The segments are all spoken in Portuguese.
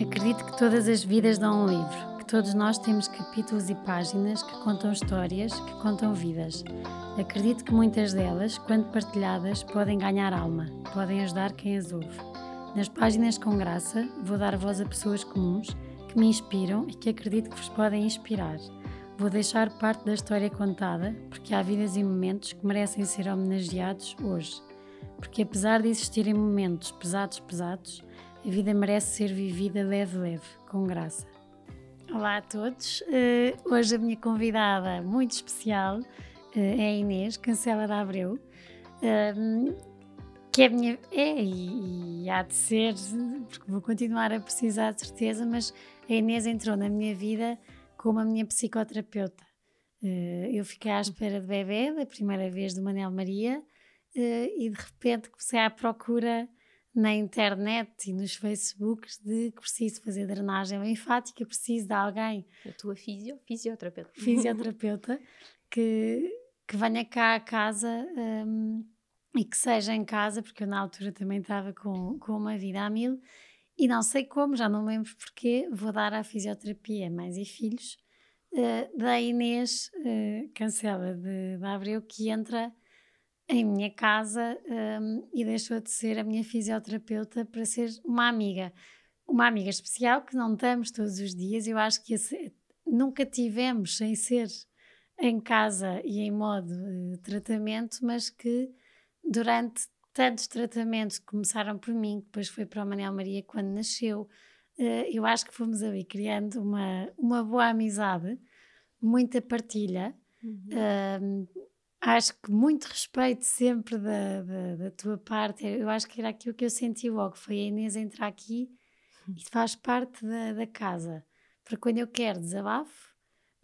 Acredito que todas as vidas dão um livro, que todos nós temos capítulos e páginas que contam histórias, que contam vidas. Acredito que muitas delas, quando partilhadas, podem ganhar alma, podem ajudar quem as ouve. Nas páginas com graça, vou dar voz a pessoas comuns que me inspiram e que acredito que vos podem inspirar. Vou deixar parte da história contada, porque há vidas e momentos que merecem ser homenageados hoje. Porque apesar de existirem momentos pesados, pesados, a vida merece ser vivida leve, leve, com graça. Olá a todos. Uh, hoje a minha convidada muito especial uh, é a Inês Cancela da Abreu, uh, que é minha. É e, e, há de ser, porque vou continuar a precisar de certeza, mas a Inês entrou na minha vida como a minha psicoterapeuta. eu fiquei à espera de bebê, da primeira vez do Manel Maria, e de repente comecei à procura na internet e nos Facebooks de que preciso fazer drenagem linfática, preciso de alguém. A tua fisio, fisioterapeuta. Fisioterapeuta, que, que venha cá a casa um, e que seja em casa, porque eu na altura também estava com, com uma vida a mil e não sei como, já não lembro porquê, vou dar a fisioterapia Mães e Filhos uh, da Inês uh, Cancela de, de Abreu, que entra em minha casa um, e deixou de ser a minha fisioterapeuta para ser uma amiga. Uma amiga especial que não estamos todos os dias. Eu acho que esse, nunca tivemos sem ser em casa e em modo uh, tratamento, mas que durante tantos tratamentos que começaram por mim, depois foi para o Manel Maria quando nasceu, uh, eu acho que fomos ali criando uma, uma boa amizade, muita partilha. Uhum. Uh, acho que muito respeito sempre da, da, da, tua parte. Eu acho que era aquilo que eu senti logo, foi a Inês entrar aqui e faz parte da, da casa. Para quando eu quero desabafo,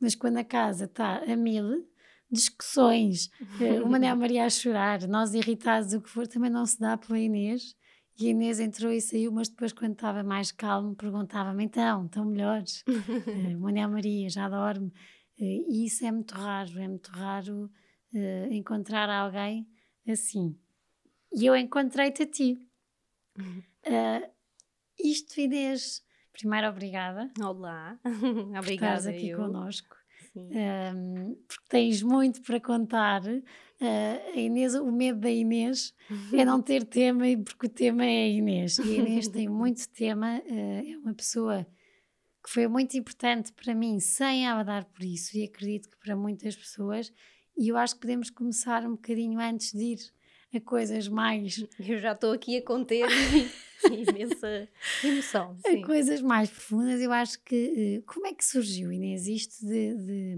mas quando a casa está a mil, discussões, eh, o Manel Maria a chorar, nós irritados, o que for, também não se dá pela Inês. E a Inês entrou e saiu, mas depois, quando estava mais calmo, perguntava-me: então, estão melhores? Eh, o Manel Maria já dorme. Eh, e isso é muito raro, é muito raro uh, encontrar alguém assim. E eu encontrei-te a ti. Uh, isto, Inês, primeiro obrigada. Olá, obrigada. Por estares aqui eu. connosco. Um, porque tens muito para contar. Uh, a Inês, o medo da Inês é não ter tema, porque o tema é a Inês. E a Inês tem muito tema, uh, é uma pessoa que foi muito importante para mim, sem ela dar por isso, e acredito que para muitas pessoas, e eu acho que podemos começar um bocadinho antes de ir a coisas mais. Eu já estou aqui a conter imensa emoção. Sim. A coisas mais profundas, eu acho que. Eh, como é que surgiu, Inês, isto de, de,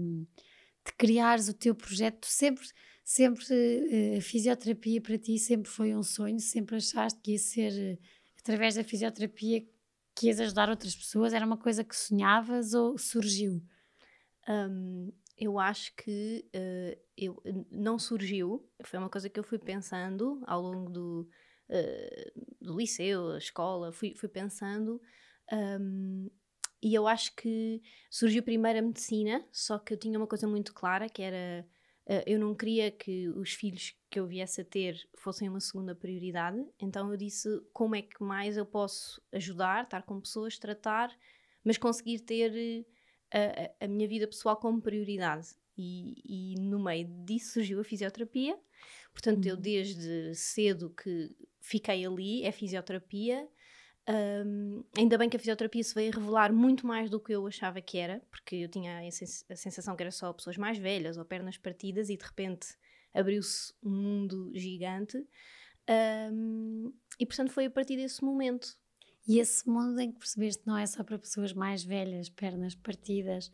de criares o teu projeto? sempre, sempre eh, a fisioterapia para ti sempre foi um sonho? Sempre achaste que ia ser eh, através da fisioterapia que ias ajudar outras pessoas? Era uma coisa que sonhavas ou surgiu? Um, eu acho que uh, eu, não surgiu, foi uma coisa que eu fui pensando ao longo do, uh, do liceu, a escola, fui, fui pensando. Um, e eu acho que surgiu primeiro a medicina, só que eu tinha uma coisa muito clara que era uh, eu não queria que os filhos que eu viesse a ter fossem uma segunda prioridade, então eu disse como é que mais eu posso ajudar, estar com pessoas, tratar, mas conseguir ter a, a minha vida pessoal como prioridade. E, e, no meio disso surgiu a fisioterapia. Portanto, uhum. eu desde cedo que fiquei ali, é fisioterapia. Um, ainda bem que a fisioterapia se veio a revelar muito mais do que eu achava que era, porque eu tinha a sensação que era só pessoas mais velhas ou pernas partidas e de repente abriu-se um mundo gigante. Um, e portanto foi a partir desse momento e esse mundo em que percebeste não é só para pessoas mais velhas, pernas partidas,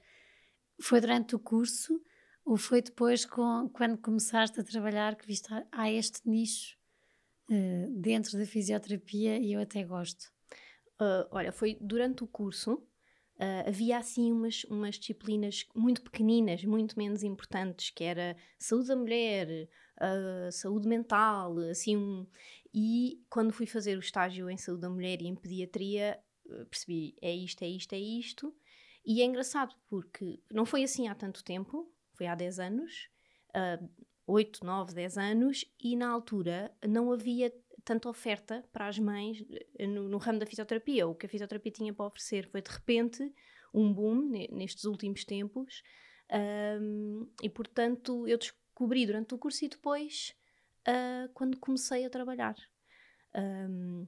foi durante o curso ou foi depois com, quando começaste a trabalhar que viste há ah, este nicho uh, dentro da fisioterapia e eu até gosto? Uh, olha, foi durante o curso. Uh, havia assim umas, umas disciplinas muito pequeninas, muito menos importantes, que era saúde da mulher, uh, saúde mental, assim um, e quando fui fazer o estágio em saúde da mulher e em pediatria, eh, percebi é isto, é isto, é isto. E é engraçado porque não foi assim há tanto tempo, foi há 10 anos. Uh, 8, 9, 10 anos e na altura não havia tanta oferta para as mães eh, no, no, ramo da fisioterapia. O que a fisioterapia tinha para oferecer foi de repente um boom nestes últimos tempos um, e portanto eu descobri durante o curso e depois uh, quando comecei a trabalhar. Um,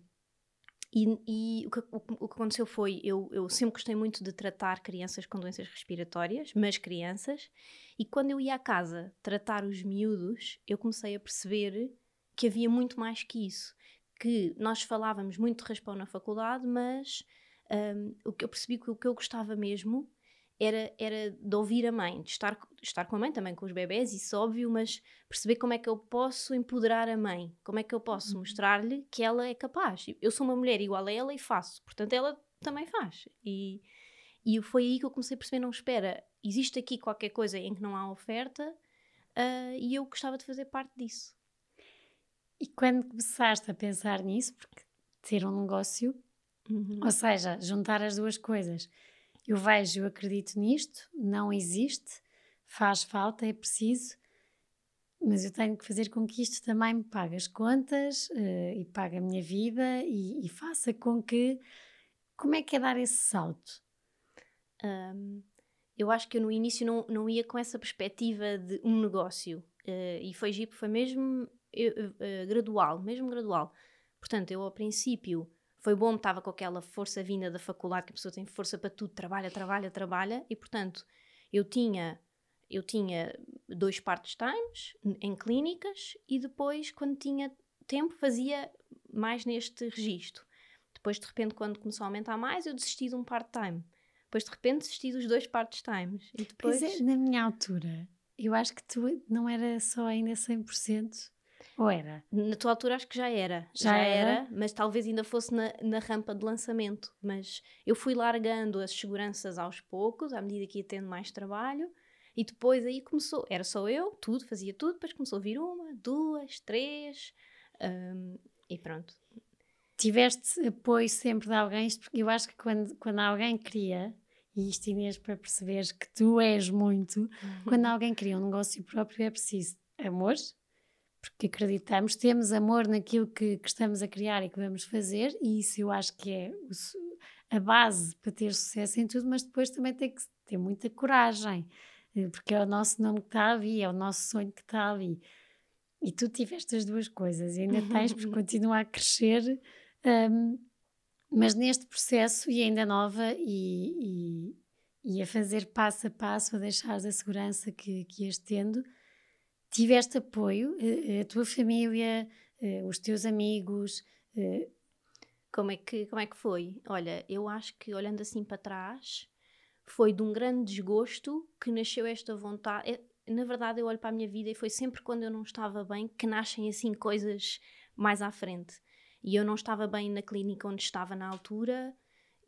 e, e o, que, o, o, que, aconteceu foi, eu, eu sempre gostei muito de tratar crianças com doenças respiratórias, mas crianças, e quando eu ia à casa tratar os miúdos, eu comecei a perceber que havia muito mais que isso. Que nós falávamos muito de raspão na faculdade, mas um, o que eu percebi que o que eu gostava mesmo era, era de ouvir a mãe, de estar, de estar com a mãe, também com os bebés, isso óbvio, mas perceber como é que eu posso empoderar a mãe, como é que eu posso uhum. mostrar-lhe que ela é capaz. Eu sou uma mulher igual a ela e faço, portanto ela também faz. E, e foi aí que eu comecei a perceber: não, espera, existe aqui qualquer coisa em que não há oferta uh, e eu gostava de fazer parte disso. E quando começaste a pensar nisso, porque ter um negócio, uhum. ou seja, juntar as duas coisas eu vejo, eu acredito nisto, não existe, faz falta, é preciso, mas eu tenho que fazer com que isto também me pague as contas uh, e pague a minha vida e, e, faça com que. Como é que é dar esse salto? Um, eu acho que eu no início não, não ia com essa perspectiva de um negócio uh, e foi giro, foi mesmo uh, gradual, mesmo gradual. Portanto, eu ao princípio foi bom, estava com aquela força vinda da faculdade, que a pessoa tem força para tudo, trabalha, trabalha, trabalha, e portanto eu tinha eu tinha dois part-times em clínicas e depois, quando tinha tempo, fazia mais neste registro. Depois, de repente, quando começou a aumentar mais, eu desisti de um part-time. Depois, de repente, desisti dos dois part-times. E depois... Pois é, na minha altura, eu acho que tu não era só ainda 100%. Ou era? Na tua altura acho que já era. Já, já era? era? mas talvez ainda fosse na, na, rampa de lançamento. Mas eu fui largando as seguranças aos poucos, à medida que ia tendo mais trabalho. E depois aí começou, era só eu, tudo, fazia tudo, depois começou a vir uma, duas, três, um, e pronto. Tiveste apoio sempre de alguém, porque eu acho que quando, quando alguém cria, e isto Inês para perceberes que tu és muito, uhum. quando alguém cria um negócio próprio é preciso amor, porque acreditamos, temos amor naquilo que, que, estamos a criar e que vamos fazer, e isso eu acho que é o, a base para ter sucesso em tudo, mas depois também tem que ter muita coragem, eh, porque é o nosso nome que está ali, é o nosso sonho que está ali. E tu tiveste as duas coisas e ainda tens, porque continua a crescer, um, mas neste processo e ainda nova e, e, e, a fazer passo a passo, a deixar a segurança que, que ias tendo tiveste apoio, eh, eh, a tua família, eh, os teus amigos? Como é, que, como é que foi? Olha, eu acho que olhando assim para trás, foi de um grande desgosto que nasceu esta vontade. É, na verdade, eu olho para a minha vida e foi sempre quando eu não estava bem que nascem assim coisas mais à frente. E eu não estava bem na clínica onde estava na altura,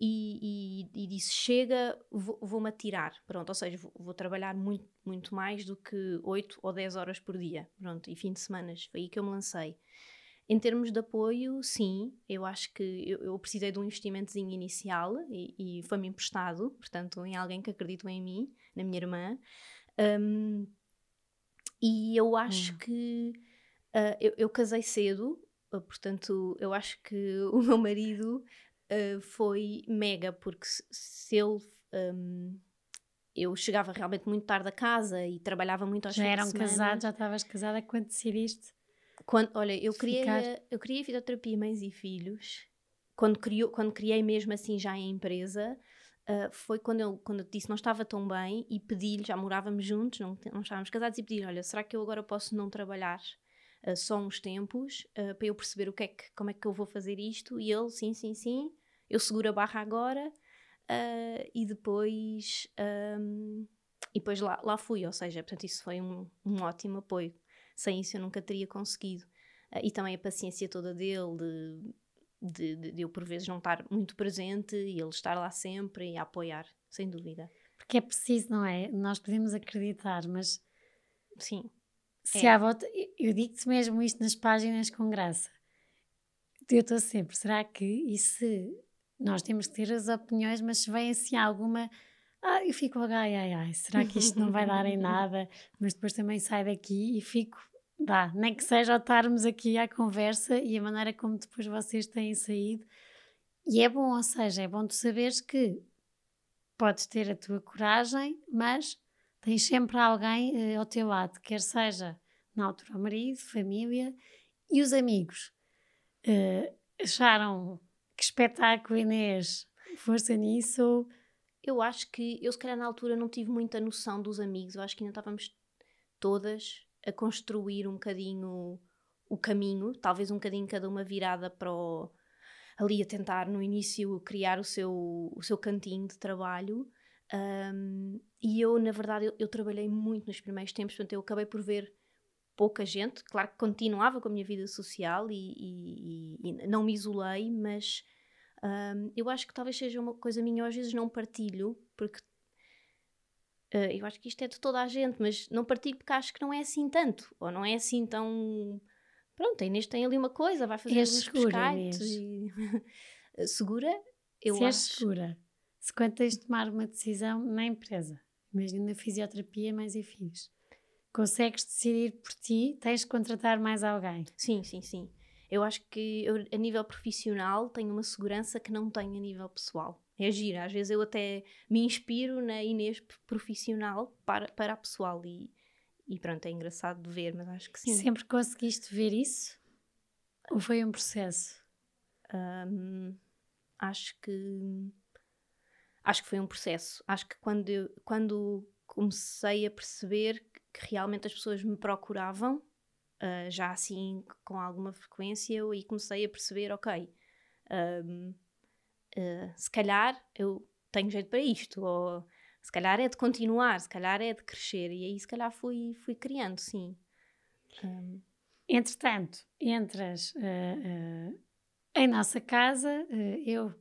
e, e, e disse: chega, vou-me atirar. Pronto, ou seja, vou, vou, trabalhar muito, muito mais do que 8 ou 10 horas por dia. Pronto, e fim de semana, foi aí que eu me lancei. Em termos de apoio, sim, eu acho que eu, eu precisei de um investimentozinho inicial e, e foi-me emprestado, portanto, em alguém que acreditou em mim, na minha irmã. Um, e eu acho hum. que uh, eu, eu casei cedo, portanto, eu acho que o meu marido uh, foi mega, porque se ele. Um, eu chegava realmente muito tarde a casa e trabalhava muito aos Já eram casados, já estavas casada quando decidiste? Quando, olha, eu criei, eu criei fisioterapia Mães e Filhos. Quando, criou, quando criei mesmo assim já em empresa, uh, foi quando eu, quando eu disse não estava tão bem e pedi-lhe, já morávamos juntos, não, não estávamos casados, e pedi-lhe, olha, será que eu agora posso não trabalhar uh, só uns tempos uh, para eu perceber o que é que, como é que eu vou fazer isto? E ele, sim, sim, sim eu seguro a barra agora uh, e depois um, e depois lá, lá fui, ou seja, portanto isso foi um, um ótimo apoio. Sem isso eu nunca teria conseguido. Uh, e também a paciência toda dele de, de, de, de, eu por vezes não estar muito presente e ele estar lá sempre e a apoiar, sem dúvida. Porque é preciso, não é? Nós podemos acreditar, mas sim. Se é. há volta, eu digo-te mesmo isto nas páginas com graça. Eu estou sempre, será que e se nós temos que ter as opiniões, mas se vem assim alguma ah, eu fico ai, ai, ai, será que isto não vai dar em nada? Mas depois também saio daqui e fico, dá, nem que seja ao estarmos aqui à conversa e a maneira como depois vocês têm saído. E é bom, ou seja, é bom tu saberes que podes ter a tua coragem, mas tens sempre alguém uh, ao teu lado, quer seja na altura o marido, família e os amigos. Uh, acharam que espetáculo, Inês, força nisso? Eu acho que eu, se calhar, na altura não tive muita noção dos amigos. Eu acho que ainda estávamos todas a construir um bocadinho o caminho, talvez um bocadinho cada uma virada para o, ali a tentar no início criar o seu, o seu cantinho de trabalho. Um, e eu, na verdade, eu, eu, trabalhei muito nos primeiros tempos, portanto, eu acabei por ver pouca gente. Claro que continuava com a minha vida social e, e, e não me isolei, mas um, eu acho que talvez seja uma coisa minha, às vezes não partilho, porque uh, eu acho que isto é de toda a gente, mas não partilho porque acho que não é assim tanto, ou não é assim tão. Pronto, a Inês tem ali uma coisa, vai fazer é uns segura, e... segura? Eu Se acho... és segura, se quando tens de tomar uma decisão na empresa, imagina na fisioterapia, mais e fiz. Consegues decidir por ti, tens de contratar mais alguém. Sim, sim, sim. Eu acho que eu, a nível profissional tenho uma segurança que não tenho a nível pessoal. É gira. Às vezes eu até me inspiro na Inês profissional para, para a pessoal e, e pronto, é engraçado de ver, mas acho que sim. Sempre conseguiste ver isso? Ou foi um processo? Um, acho que acho que foi um processo. Acho que quando, eu, quando comecei a perceber que realmente as pessoas me procuravam, uh, já assim com alguma frequência, e comecei a perceber: ok, um, uh, ah, se calhar eu tenho jeito para isto, ou se calhar é de continuar, se calhar é de crescer, e aí se calhar fui, fui criando, sim. Um. Entretanto, entras uh, em nossa casa, eu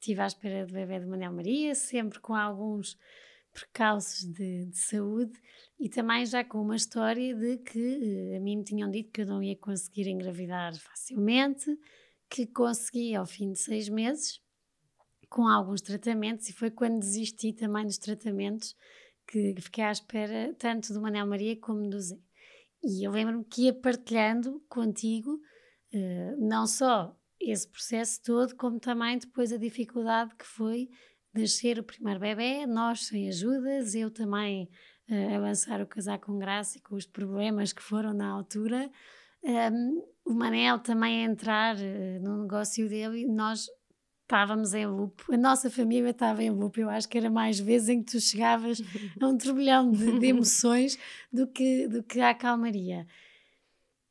estive à espera do bebê de Manuel Maria, sempre com alguns percalços de, de, saúde e também já com uma história de que uh, a mim me tinham dito que eu não ia conseguir engravidar facilmente, que consegui ao fim de seis meses com alguns tratamentos e foi quando desisti também dos tratamentos que fiquei à espera tanto do Manel Maria como do Zé. E eu lembro-me que ia partilhando contigo uh, não só esse processo todo, como também depois a dificuldade que foi nascer o primeiro bebê, nós sem ajudas, eu também uh, a lançar o casaco com graça e com os problemas que foram na altura. Um, o Manel também a entrar uh, no negócio dele e nós estávamos em loop, a nossa família estava em loop, eu acho que era mais vezes em que tu chegavas a um turbilhão de, de emoções do que, do que a calmaria.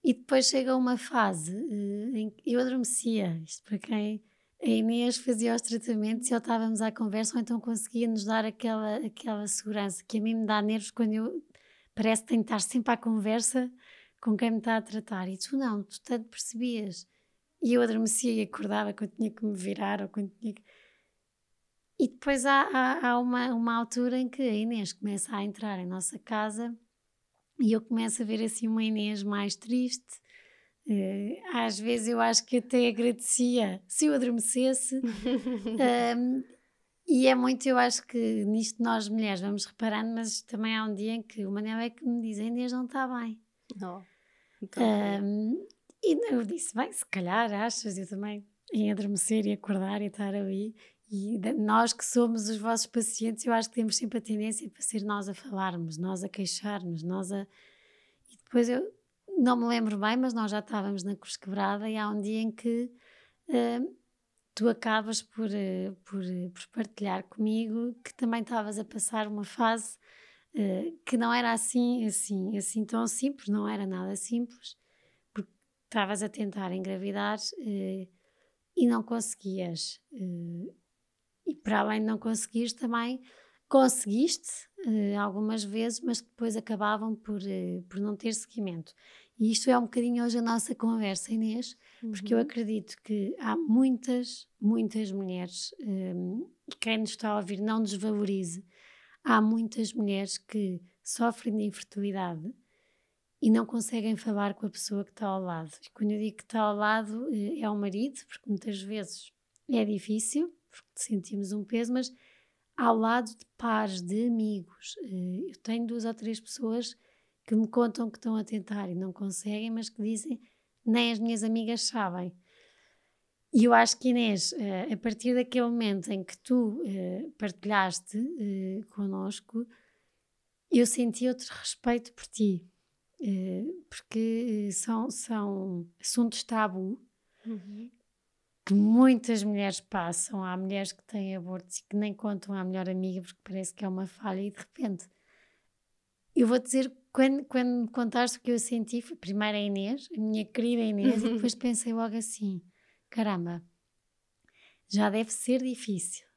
E depois chega uma fase uh, em que eu adormecia, isto para quem a Inês fazia os tratamentos e ou estávamos à conversa ou então conseguia nos dar aquela, aquela segurança que a mim me dá nervos quando eu parece que tenho de estar sempre à conversa com quem me está a tratar. E tu não, tu tanto percebias. E eu adormecia e acordava quando tinha que me virar ou quando tinha que... e depois há, há, há uma, uma altura em que a Inês começa a entrar em nossa casa e eu começo a ver assim uma Inês mais triste às vezes eu acho que até agradecia se eu adormecesse. um, e é muito, eu acho que nisto nós mulheres vamos reparando, mas também há um dia em que o Manel é que me diz: Inês não está bem. Não. Um, e eu disse: bem, se calhar achas, eu também em adormecer e acordar e estar ali. E nós que somos os vossos pacientes, eu acho que temos sempre a tendência para ser nós a falarmos, nós a queixarmos, nós a. E depois eu não me lembro bem, mas nós já estávamos na Cruz Quebrada e há um dia em que uh, tu acabas por, uh, por, uh, por, partilhar comigo que também estavas a passar uma fase que não era assim, assim, assim tão simples, não era nada simples, porque estavas a tentar engravidar e não conseguias. e para além de não conseguires, também conseguiste algumas vezes, mas depois acabavam por, por não ter seguimento. E isto é um bocadinho hoje a nossa conversa, Inês, uhum. porque eu uhum. acredito que há muitas, muitas mulheres, um, e quem nos está a ouvir não desvalorize, há muitas mulheres que sofrem de infertilidade e não conseguem falar com a pessoa que está ao lado. E quando eu digo que está ao lado, eh, é o marido, porque muitas vezes é difícil, porque sentimos um peso, mas ao lado de pares, de amigos. Uh, eu tenho duas ou três pessoas que me contam que estão a tentar e não conseguem, mas que dizem nem as minhas amigas sabem. E eu acho que Inês, uh, a partir daquele momento em que tu uh, partilhaste uh, connosco, eu senti outro respeito por ti, porque são, são assuntos tabu uhum. que muitas mulheres passam. Há mulheres que têm abortos e que nem contam à melhor amiga porque parece que é uma falha e de repente. Eu vou dizer, quando, quando contaste o que eu senti, foi primeiro a Inês, a minha querida Inês, e depois pensei logo assim: caramba, já deve ser difícil.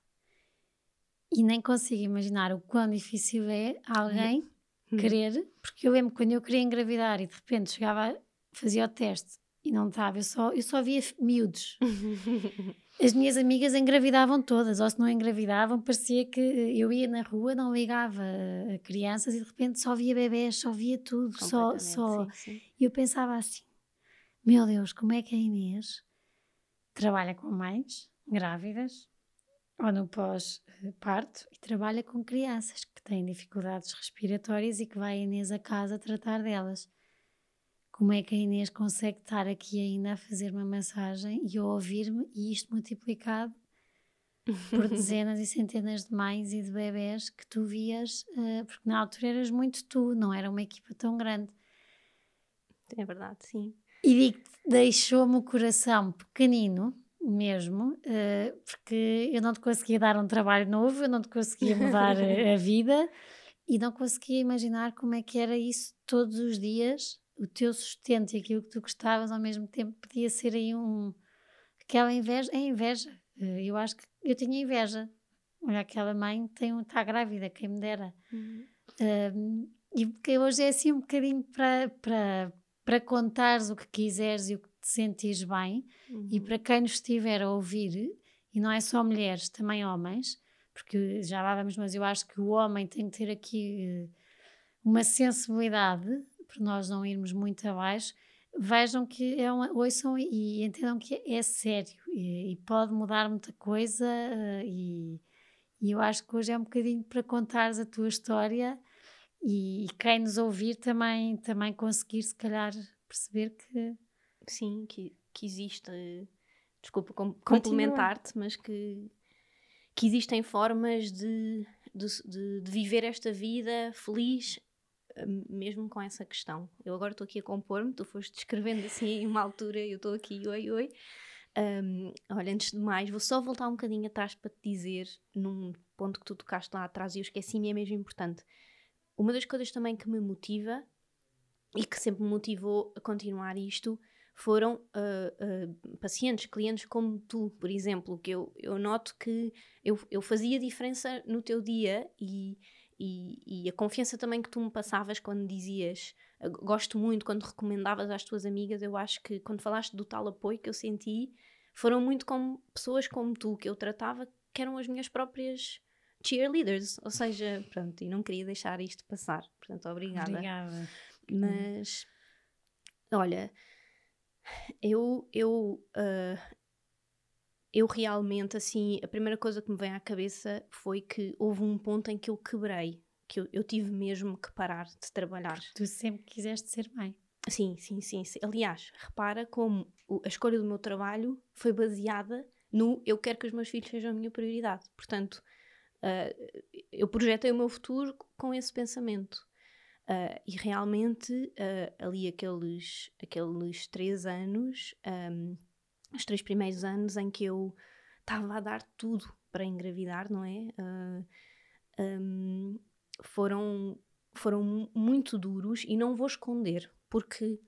E nem consigo imaginar o quão difícil é alguém hum. querer, porque eu lembro quando eu queria engravidar e de repente chegava, fazia o teste e não estava, eu só, eu só via miúdos. As minhas amigas engravidavam todas, ou se não engravidavam, parecia que eu ia na rua, não ligava a crianças e de repente só via bebés, só via tudo, só. só. E eu pensava assim: meu Deus, como é que a Inês trabalha com mães grávidas ou no pós-parto e trabalha com crianças que têm dificuldades respiratórias e que vai a Inês a casa tratar delas. Como é que a Inês consegue estar aqui ainda a fazer uma massagem e a ouvir-me e isto multiplicado por dezenas e centenas de mães e de bebés que tu vias, uh, porque na altura eras muito tu, não era uma equipa tão grande. É verdade, sim. E digo-te, deixou-me o coração pequenino, mesmo, uh, porque eu não te conseguia dar um trabalho novo, eu não te conseguia mudar a, a vida e não conseguia imaginar como é que era isso todos os dias, o teu sustento e aquilo que tu gostavas ao mesmo tempo podia ser aí um aquela inveja, é inveja. Uh, eu acho que eu tinha inveja. Olha, aquela mãe tem um, está grávida, quem me dera. Uhum. Uh, e porque hoje é assim um bocadinho para, para, para contares o que quiseres e o que te sentires bem. Uhum. E para quem nos estiver a ouvir, e não é só mulheres, também homens, porque já lá vamos, mas eu acho que o homem tem que ter aqui eh, uma sensibilidade, para nós não irmos muito abaixo. Vejam que é uma, ouçam e, e entendam que é sério e, e pode mudar muita coisa. Uh, e, e eu acho que hoje é um bocadinho para contares a tua história e, e quem nos ouvir também, também conseguir, se calhar, perceber que. Sim, que, que existe. Desculpa com, complementar-te, mas que, que existem formas de, de, de, de viver esta vida feliz mesmo com essa questão. Eu agora estou aqui a compor-me, tu foste descrevendo assim em uma altura, eu estou aqui, oi, oi. Um, olha, antes de mais, vou só voltar um bocadinho atrás para te dizer, num ponto que tu tocaste lá atrás e eu esqueci-me, é mesmo importante. Uma das coisas também que me motiva e que sempre me motivou a continuar isto foram uh, uh, pacientes, clientes como tu, por exemplo, que eu, eu noto que eu, eu fazia diferença no teu dia e, e, e, a confiança também que tu me passavas quando dizias gosto muito, quando recomendavas às tuas amigas, eu acho que quando falaste do tal apoio que eu senti, foram muito como pessoas como tu que eu tratava, que eram as minhas próprias cheerleaders, ou seja, pronto, e não queria deixar isto passar, portanto, obrigada. Obrigada. Mas, olha, eu, eu, uh, eu realmente, assim, a primeira coisa que me vem à cabeça foi que houve um ponto em que eu quebrei, que eu, eu tive mesmo que parar de trabalhar. Tu sempre quiseste ser mãe. Sim, sim, sim, sim. Aliás, repara como a escolha do meu trabalho foi baseada no eu quero que os meus filhos sejam a minha prioridade. Portanto, uh, eu projetei o meu futuro com esse pensamento. Uh, e realmente, uh, ali aqueles, aqueles três anos, um, os três primeiros anos em que eu estava a dar tudo para engravidar, não é? Uh, um, foram, foram muito duros e não vou esconder, porque,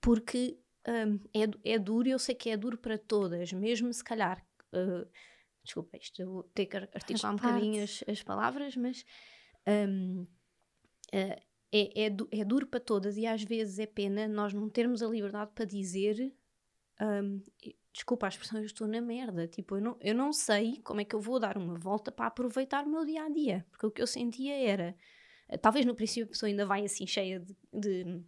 porque um, é, é duro e eu sei que é duro para todas, mesmo se calhar. desculpa, isto eu vou ter que articular um bocadinho as, as palavras, mas. Um, uh, é, é, é, duro para todas e às vezes é pena nós não termos a liberdade para dizer um, desculpa a expressão, eu estou na merda. Tipo, eu não, eu não sei como é que eu vou dar uma volta para aproveitar o meu dia a dia. Porque o que eu sentia era, eh, talvez no princípio a pessoa ainda vai assim cheia de, de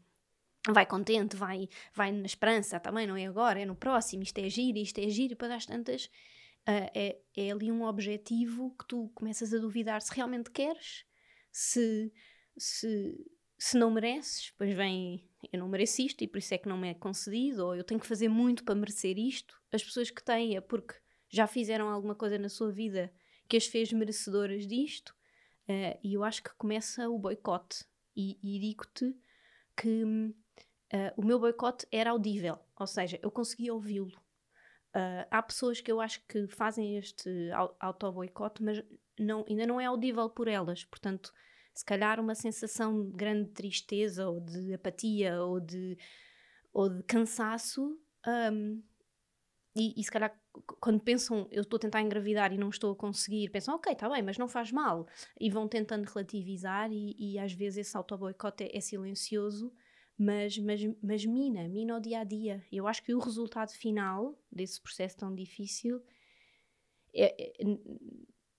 vai contente, vai, vai na esperança também, não é agora, é no próximo, isto é giro, isto é giro, e para dar tantas uh, é, é ali um objetivo que tu começas a duvidar se realmente queres, se, se, se não mereces, depois vem eu não mereço isto e por isso é que não me é concedido, ou eu tenho que fazer muito para merecer isto. As pessoas que têm é porque já fizeram alguma coisa na sua vida que as fez merecedoras disto, uh, e eu acho que começa o boicote. E, e digo-te que uh, o meu boicote era audível, ou seja, eu conseguia ouvi-lo. Uh, há pessoas que eu acho que fazem este auto-boicote, mas não, ainda não é audível por elas, portanto se calhar uma sensação de grande tristeza ou de apatia ou de, ou de cansaço. Um, e, e, se calhar quando pensam eu estou a tentar engravidar e não estou a conseguir, pensam ok, está bem, mas não faz mal. E vão tentando relativizar e, e às vezes esse auto-boicote é, é, silencioso, mas, mas, mas mina, mina o dia a dia. Eu acho que o resultado final desse processo tão difícil, é, é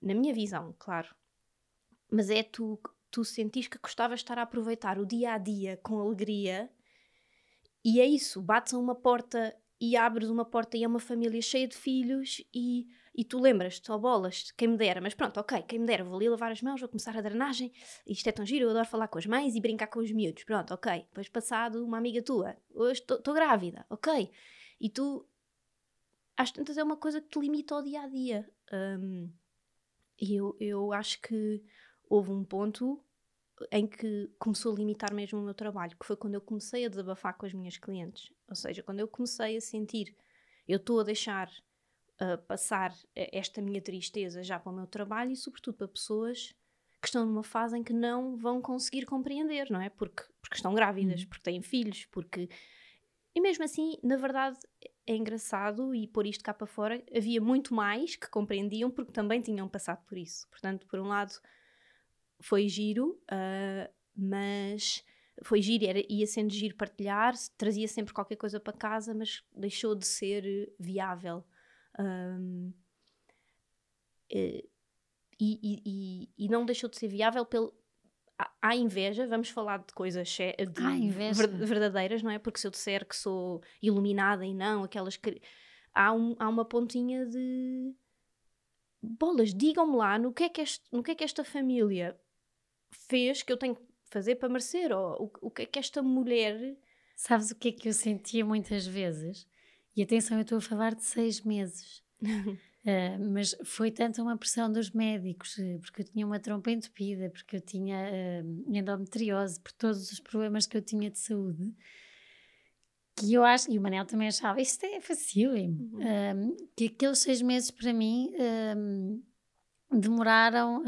na minha visão, claro, mas é tu tu sentis que gostavas de estar a aproveitar o dia a dia com alegria, e é isso, bates a uma porta e abres uma porta e é uma família cheia de filhos e, e tu lembras-te, oh bolas, quem me dera, mas pronto, ok, quem me dera, vou ali lavar as mãos, vou começar a drenagem, isto é tão giro, eu adoro falar com as mães e brincar com os miúdos, pronto, ok, depois passado uma amiga tua, hoje estou grávida, ok, e tu, às tantas é uma coisa que te limita ao dia a dia, um, e eu, eu acho que houve um ponto em que começou a limitar mesmo o meu trabalho, que foi quando eu comecei a desabafar com as minhas clientes. Ou seja, quando eu comecei a sentir, eu estou a deixar uh, passar esta minha tristeza já para o meu trabalho e, sobretudo, para pessoas que estão numa fase em que não vão conseguir compreender, não é? Porque, porque estão grávidas, uhum. porque têm filhos, porque. E mesmo assim, na verdade, é engraçado e pôr isto cá para fora, havia muito mais que compreendiam porque também tinham passado por isso. Portanto, por um lado foi giro, uh, mas foi giro, era, ia sendo giro partilhar, trazia sempre qualquer coisa para casa, mas deixou de ser viável. Um, e, e, e, e, não deixou de ser viável pelo. Há inveja, vamos falar de coisas de verdadeiras, não é? Porque se eu disser que sou iluminada e não, aquelas que. Há, um, há uma pontinha de. Bolas, digam-me lá no que, é que este, no que é que esta família fez que eu tenho que fazer para merecer? Ou o, o que é que esta mulher. Sabes o que é que eu sentia muitas vezes? E atenção, eu estou a falar de seis meses. uh, mas foi tanto uma pressão dos médicos, eh, porque eu tinha uma trompa entupida, porque eu tinha uh, endometriose, por todos os problemas que eu tinha de saúde, que eu acho, e o Manel também achava, isto é fácil, uhum. uh, que aqueles seis meses para mim demoraram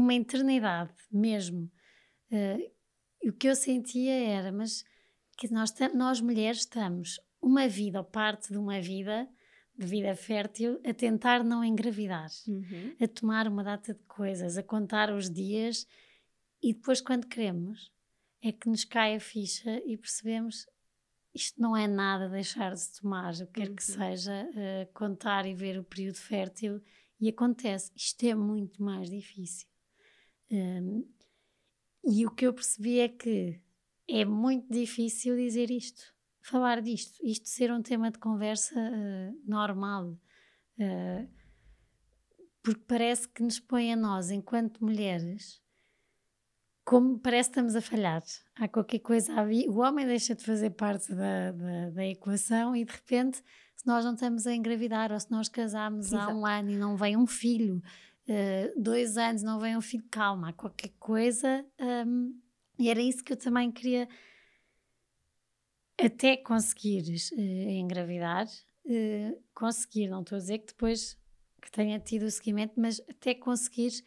uma eternidade mesmo. Uh, o que eu sentia era, mas que nós, nós mulheres estamos uma vida ou parte de uma vida, de vida fértil, a tentar não engravidar, uhum. a tomar uma data de coisas, a contar os dias e depois, quando queremos, é que nos cai a ficha e percebemos isto não é nada deixar de tomar, o que quer uhum. que seja, uh, contar e ver o período fértil e acontece. Isto é muito mais difícil. Um, e o que eu percebi é que é muito difícil dizer isto, falar disto, isto ser um tema de conversa uh, normal. Uh, porque parece que nos põe a nós, enquanto mulheres, como parece que estamos a falhar. Há qualquer coisa, o homem deixa de fazer parte da, da, da, equação e de repente, se nós não estamos a engravidar ou se nós casamos Exato. há um ano e não vem um filho, uh, dois anos, não vem um filho, calma, qualquer coisa. Um, e era isso que eu também queria, até conseguires uh, engravidar, uh, conseguir, não estou a dizer que depois que tenha tido o seguimento, mas até conseguires,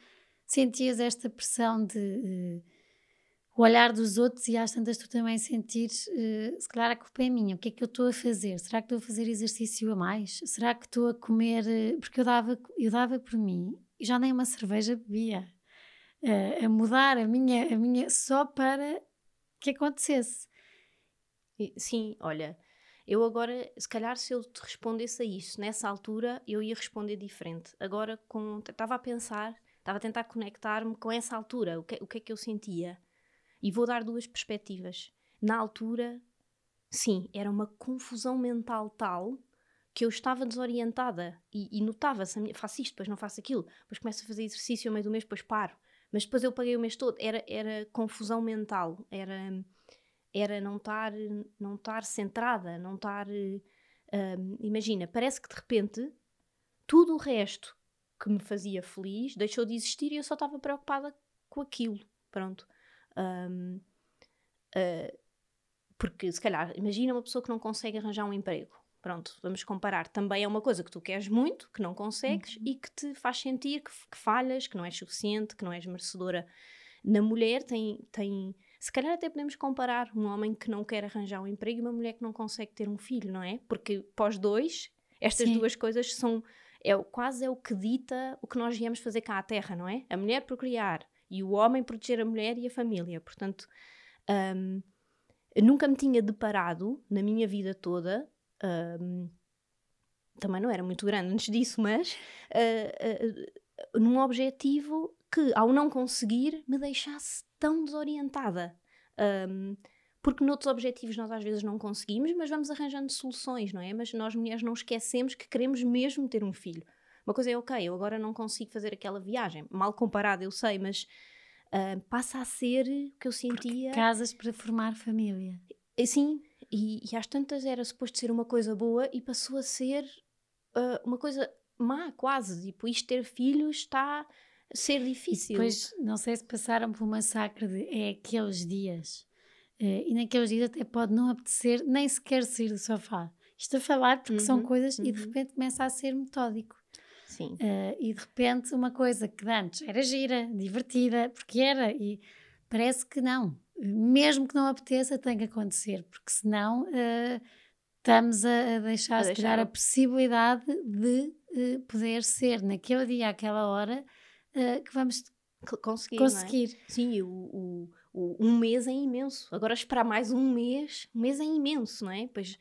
sentias esta pressão de o olhar dos outros e às tantas tu também sentires, uh, se calhar a culpa é minha, o que é que eu estou a fazer? Será que estou a fazer exercício a mais? Será que estou a comer? Uh, porque eu dava, eu dava por mim já nem uma cerveja bebia. Uh, a mudar a minha, a minha só para que acontecesse. Sim, olha, eu agora, se calhar, se eu te respondesse a isso nessa altura, eu ia responder diferente. Agora, estava a pensar, estava a tentar conectar-me com essa altura, o que, o que é que eu sentia. E vou dar duas perspectivas. Na altura, sim, era uma confusão mental tal que eu estava desorientada e, e notava-se, faço isto, depois não faço aquilo, depois começo a fazer exercício ao meio do mês, depois paro. Mas depois eu paguei o mês todo, era, era confusão mental, era, era não estar não estar centrada, não estar... Um, imagina, parece que de repente tudo o resto que me fazia feliz deixou de existir e eu só estava preocupada com aquilo. Pronto. Um, uh, ah, porque, se calhar, imagina uma pessoa que não consegue arranjar um emprego. Pronto, vamos comparar. Também é uma coisa que tu queres muito, que não consegues uhum. e que te faz sentir que, que, falhas, que não és suficiente, que não és merecedora. Na mulher tem, tem. Se calhar até podemos comparar um homem que não quer arranjar um emprego e uma mulher que não consegue ter um filho, não é? Porque pós dois, estas Sim. duas coisas são. É, quase é o que dita o que nós viemos fazer cá à Terra, não é? A mulher procriar e o homem proteger a mulher e a família. Portanto, um, nunca me tinha deparado na minha vida toda um, também não era muito grande antes disso, mas uh, uh, num objetivo que, ao não conseguir, me deixasse tão desorientada. Um, porque noutros objetivos nós às vezes não conseguimos, mas vamos arranjando soluções, não é? Mas nós mulheres não esquecemos que queremos mesmo ter um filho. Uma coisa é, ok, eu agora não consigo fazer aquela viagem, mal comparado, eu sei, mas uh, passa a ser o que eu sentia. Porque casas para formar família. Sim, e, e às tantas era suposto ser uma coisa boa e passou a ser uh, uma coisa má, quase. Tipo, isto ter filhos está a ser difícil. Pois, não sei se passaram por um massacre de é aqueles dias. Uh, e naqueles dias até pode não apetecer nem sequer sair do sofá. Estou a falar porque uhum, são coisas uhum. e de uhum. repente começa a ser metódico. Sim. Uh, e de repente uma coisa que antes era gira, divertida, porque era, e parece que não mesmo que não apeteça, tem que acontecer, porque senão uh, estamos a, a deixar, a, deixar... a possibilidade de uh, poder ser naquele dia, àquela hora, uh, que vamos conseguir. conseguir. É? Sim, o, o, o, um mês é imenso. Agora esperar mais um mês, um mês é imenso, não é? Pois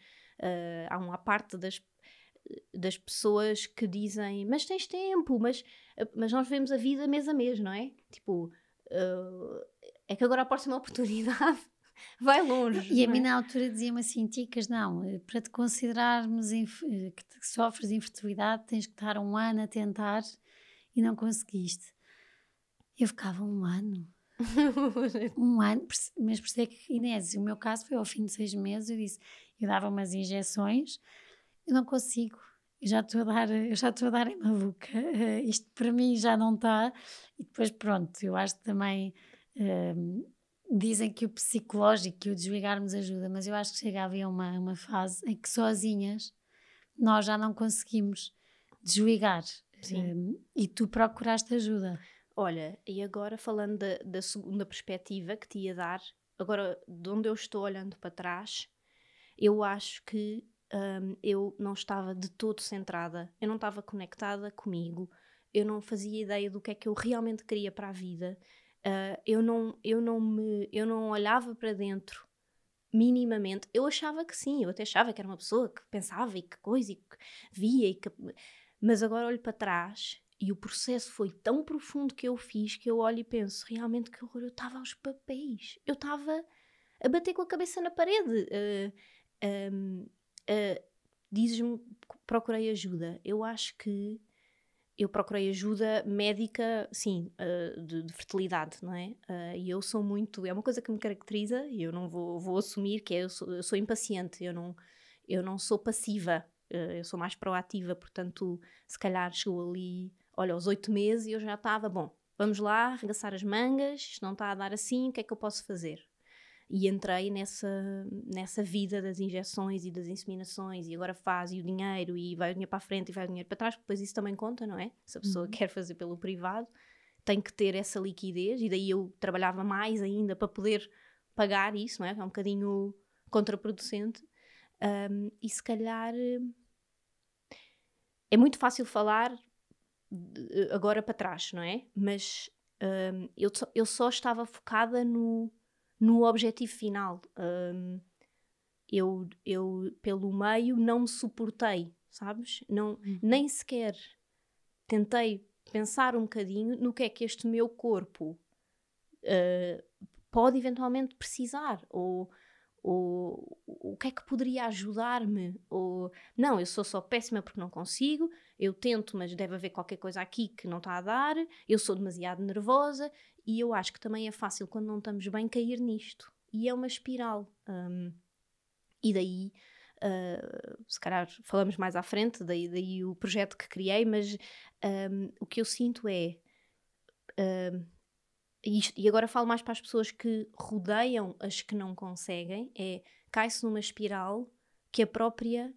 há uma parte das das pessoas que dizem mas tens tempo, mas, mas nós vemos a vida mês a mês, não é? Tipo, uh, é que agora a próxima oportunidade vai longe. E a é? mim na altura dizia-me assim, Ticas, não, eh, para te considerarmos eh, que sofres infertilidade tens que estar um ano a tentar e não conseguiste. Eu ficava um ano. um ano, mas por isso é que Inês, o meu caso foi ao fim de seis meses, eu disse, eu dava umas injeções, eu não consigo, eu já estou a dar, eu já estou a dar em maluca, uh, isto para mim já não está, e depois pronto, eu acho que também dizem que o psicológico e o desligarmos ajuda, mas eu acho que chega a uma, uma fase em que sozinhas nós já não conseguimos desligar. Um, e tu procuraste ajuda. Olha, e agora falando da, da segunda perspectiva que te ia dar, agora de onde eu estou olhando para trás, eu acho que um, eu não estava de todo centrada, eu não estava conectada comigo, eu não fazia ideia do que é que eu realmente queria para a vida, Uh, eu, não, eu, não me, eu não olhava para dentro minimamente. Eu achava que sim, eu até achava que era uma pessoa que pensava e que coisa e que via e que... Mas agora olho para trás e o processo foi tão profundo que eu fiz que eu olho e penso realmente que horror, eu estava aos papéis. Eu estava a bater com a cabeça na parede. Uh, um, uh, Dizes-me procurei ajuda. Eu acho que eu procurei ajuda médica, sim, uh, de, de, fertilidade, não é? Uh, e eu sou muito, é uma coisa que me caracteriza e eu não vou, vou assumir que é, eu sou, eu sou impaciente, eu não, eu não sou passiva, uh, eu sou mais proativa, portanto, se calhar chegou ali, olha, aos oito meses e eu já estava, bom, vamos lá, arregaçar as mangas, isto não está a dar assim, o que é que eu posso fazer? E entrei nessa, nessa vida das injeções e das inseminações e agora faz e o dinheiro e vai o dinheiro para a frente e vai o dinheiro para trás, depois isso também conta, não é? Se a pessoa uhum. quer fazer pelo privado, tem que ter essa liquidez e daí eu trabalhava mais ainda para poder pagar isso, não é? É um bocadinho contraproducente um, e se calhar é muito fácil falar agora para trás, não é? Mas um, eu, eu só estava focada no no objetivo final. Um, eu, eu, pelo meio, não me suportei, sabes? Não, uhum. Nem sequer tentei pensar um bocadinho no que é que este meu corpo uh, pode eventualmente precisar ou, ou o que é que poderia ajudar-me, ou não, eu sou só péssima porque não consigo, eu tento, mas deve haver qualquer coisa aqui que não está a dar, eu sou demasiado nervosa, e eu acho que também é fácil quando não estamos bem cair nisto. E é uma espiral. Um, e daí, uh, se calhar falamos mais à frente, daí, daí o projeto que criei, mas um, o que eu sinto é. Um, isto, e agora falo mais para as pessoas que rodeiam as que não conseguem, é cai-se numa espiral que a própria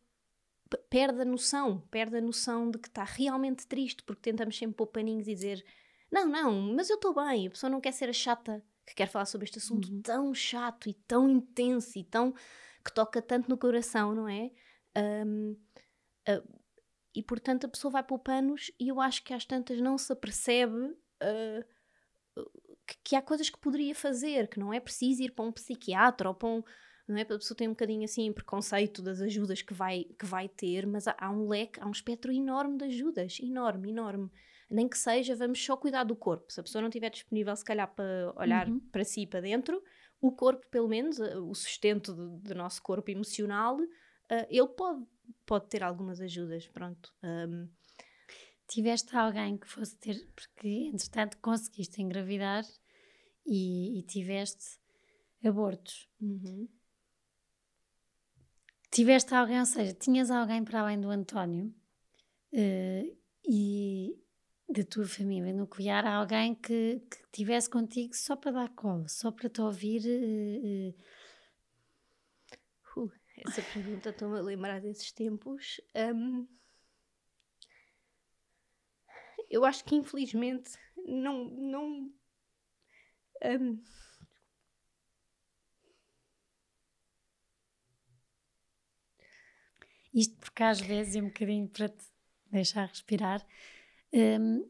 perde a noção, perde a noção de que está realmente triste, porque tentamos sempre pôr paninhos e dizer não, não, mas eu estou bem, a pessoa não quer ser a chata que quer falar sobre este assunto uhum. tão chato e tão intenso e tão que toca tanto no coração, não é? Um, uh, e portanto a pessoa vai para panos e eu acho que às tantas não se apercebe uh, que, que, há coisas que poderia fazer, que não é preciso ir para um psiquiatra ou para um. Não é? A pessoa tem um bocadinho assim preconceito das ajudas que vai, que vai ter, mas há, há um leque, há um espectro enorme de ajudas, enorme, enorme nem que seja, vamos só cuidar do corpo. Se a pessoa não estiver disponível, se calhar, para olhar uhum. para si e para dentro, o corpo, pelo menos, eh, o sustento do, do nosso corpo emocional, uh, ele pode, pode ter algumas ajudas. Pronto. Um, Tiveste alguém que fosse ter, porque entretanto conseguiste engravidar e, e tiveste abortos. Uhum. Tiveste alguém, ou seja, tinhas alguém para além do António uh, e da tua família nuclear alguém que, que tivesse contigo só para dar colo, só para te ouvir? Uh, uh. Uh, essa pergunta estou-me a lembrar desses tempos. Um, eu acho que infelizmente não. não um, Isto porque às vezes é um bocadinho para te deixar respirar um,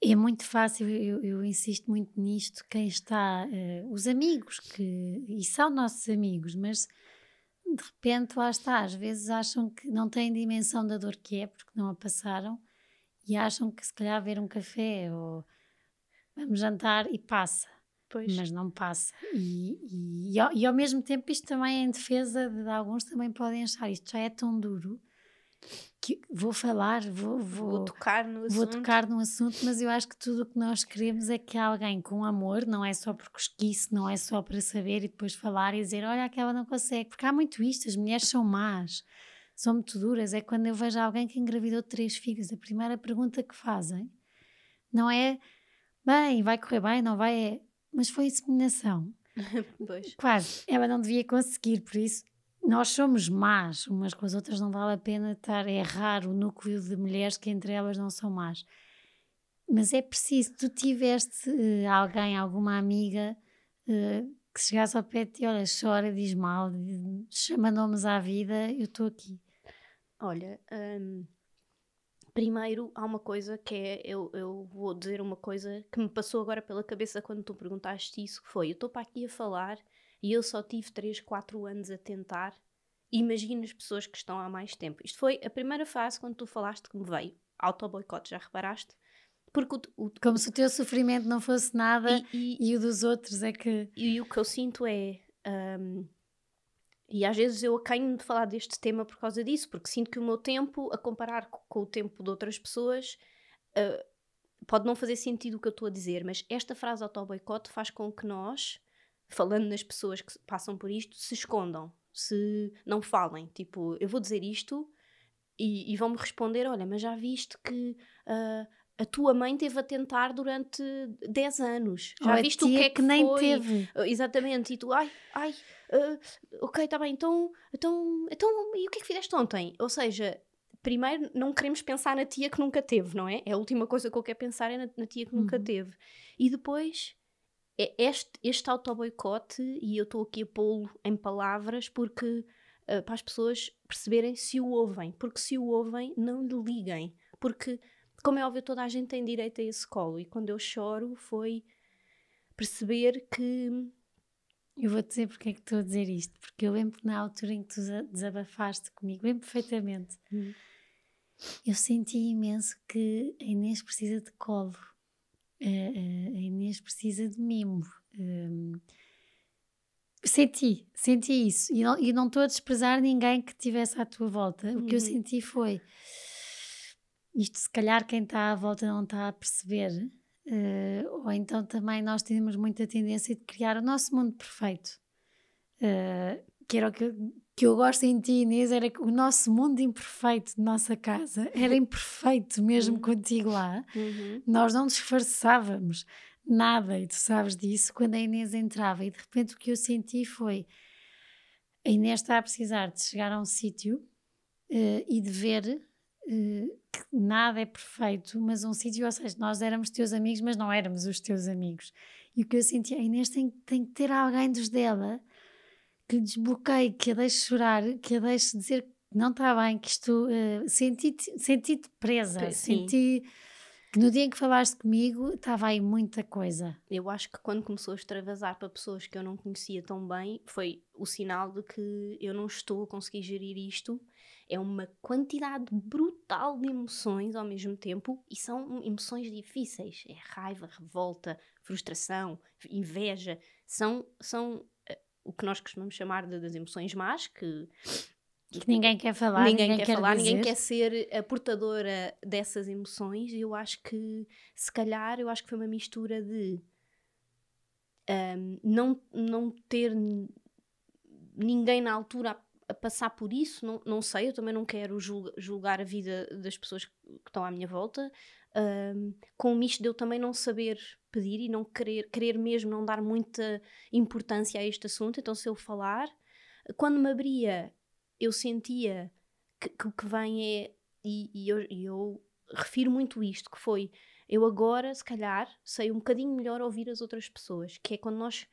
é muito fácil, eu, eu, insisto muito nisto, quem está, uh, os amigos, que, e são nossos amigos, mas de repente lá está, às vezes acham que não têm dimensão da dor que é, porque não a passaram, e acham que se calhar ver um café ou vamos jantar e passa. Pois. Mas não passa. E, e, e, ao, e ao mesmo tempo isto também é em defesa de, de alguns também podem achar isto já é tão duro que vou falar, vou, vou, vou, tocar no vou tocar no assunto, mas eu acho que tudo o que nós queremos é que alguém com amor, não é só por cosquice, não é só para saber e depois falar e dizer, olha, aquela não consegue, porque há muito isto, as mulheres são más, são muito duras, é quando eu vejo alguém que engravidou três filhos, a primeira pergunta que fazem não é, bem, vai correr bem, não vai, é, mas foi inseminação. pois. Quase, ela não devia conseguir, por isso nós somos más umas com as outras, não vale a pena estar. É raro o núcleo de mulheres que entre elas não são más. Mas é preciso, tu tiveste uh, alguém, alguma amiga uh, que chegasse ao pé de ti, olha, chora, diz mal, chama nomes à vida, eu estou aqui. Olha, um, primeiro há uma coisa que é, eu, eu vou dizer uma coisa que me passou agora pela cabeça quando tu perguntaste isso, que foi, eu estou para aqui a falar e eu só tive 3, 4 anos a tentar. Imagina as pessoas que estão há mais tempo. Isto foi a primeira fase quando tu falaste que me veio. Auto-boicote, já reparaste? Porque o, o, Como se o teu sofrimento não fosse nada e, e, e o dos outros é que. E, e o que eu sinto é. Um, e às vezes eu acanho de falar deste tema por causa disso, porque sinto que o meu tempo, a comparar com, o tempo de outras pessoas, uh, pode não fazer sentido o que eu estou a dizer, mas esta frase auto-boicote faz com que nós falando nas pessoas que passam por isto, se escondam, se não falem. Tipo, eu vou dizer isto e, e vão-me responder: olha, mas já viste que uh, a tua mãe teve a tentar durante 10 anos. Já Ou viste o que é que, que nem foi? teve. Uh, exatamente. E tu, ai, ai, uh, ok, está bem, então, então, então, e o que é que fizeste ontem? Ou seja, primeiro não queremos pensar na tia que nunca teve, não é? É a última coisa que eu quero pensar é na, na tia que uhum. nunca teve. E depois é este, este auto-boicote, e eu estou aqui a pô-lo em palavras, porque uh, para as pessoas perceberem se o ouvem, porque se o ouvem, não lhe liguem, porque, como é óbvio, toda a gente tem direito a esse colo, e quando eu choro foi perceber que. Eu vou dizer porque é que estou a dizer isto, porque eu lembro na altura em que tu desabafaste comigo, lembro perfeitamente. Hum. Eu senti imenso que a Inês precisa de colo a, a Inês precisa de mimo. Um, Senti, senti isso. E não, e não estou a desprezar ninguém que estivesse à tua volta. O que eu Uhum. senti foi isto, se calhar, quem está à volta não está a perceber. eh, ou então também nós temos muita tendência de criar o nosso mundo perfeito. Eh, que era o que, que eu gosto em ti, Inês, era que o nosso mundo imperfeito de nossa casa era imperfeito mesmo Uhum. contigo lá. Uhum. Nós não disfarçávamos nada, e tu sabes disso, quando a Inês entrava. E de repente o que eu senti foi: a Inês está a precisar de chegar a um sítio eh, e de ver que nada é perfeito, mas um sítio, ou seja, nós éramos teus amigos, mas não éramos os teus amigos. E o que eu senti, a Inês tem, tem que ter alguém dos dela que lhe desbloqueie, que a deixe chorar, que a deixe dizer que não está bem, que isto eh, senti-te senti-te presa, Pre- sim. senti no dia em que falaste comigo estava aí muita coisa. Eu acho que quando começou a extravasar para pessoas que eu não conhecia tão bem, foi o sinal de que eu não estou a conseguir gerir isto. É uma quantidade brutal de emoções ao mesmo tempo e são emoções difíceis. É raiva, revolta, frustração, inveja. São, são eh, o que nós costumamos chamar de, das emoções más, que Que ninguém quer falar, ninguém, ninguém, quer, falar, ninguém dizer. quer ser a portadora dessas emoções e eu acho que se calhar eu acho que foi uma mistura de ahm, não, não ter ninguém na altura a, a passar por isso, não, não sei, eu também não quero julga- julgar a vida das pessoas que estão à minha volta, ahm, com isto de eu também não saber pedir e não querer, querer mesmo não dar muita importância a este assunto, então se eu falar, quando me abria eu sentia que, o que vem é, e, e eu, e eu refiro muito isto, que foi, eu agora, se calhar, sei um bocadinho melhor ouvir as outras pessoas, que é quando nós,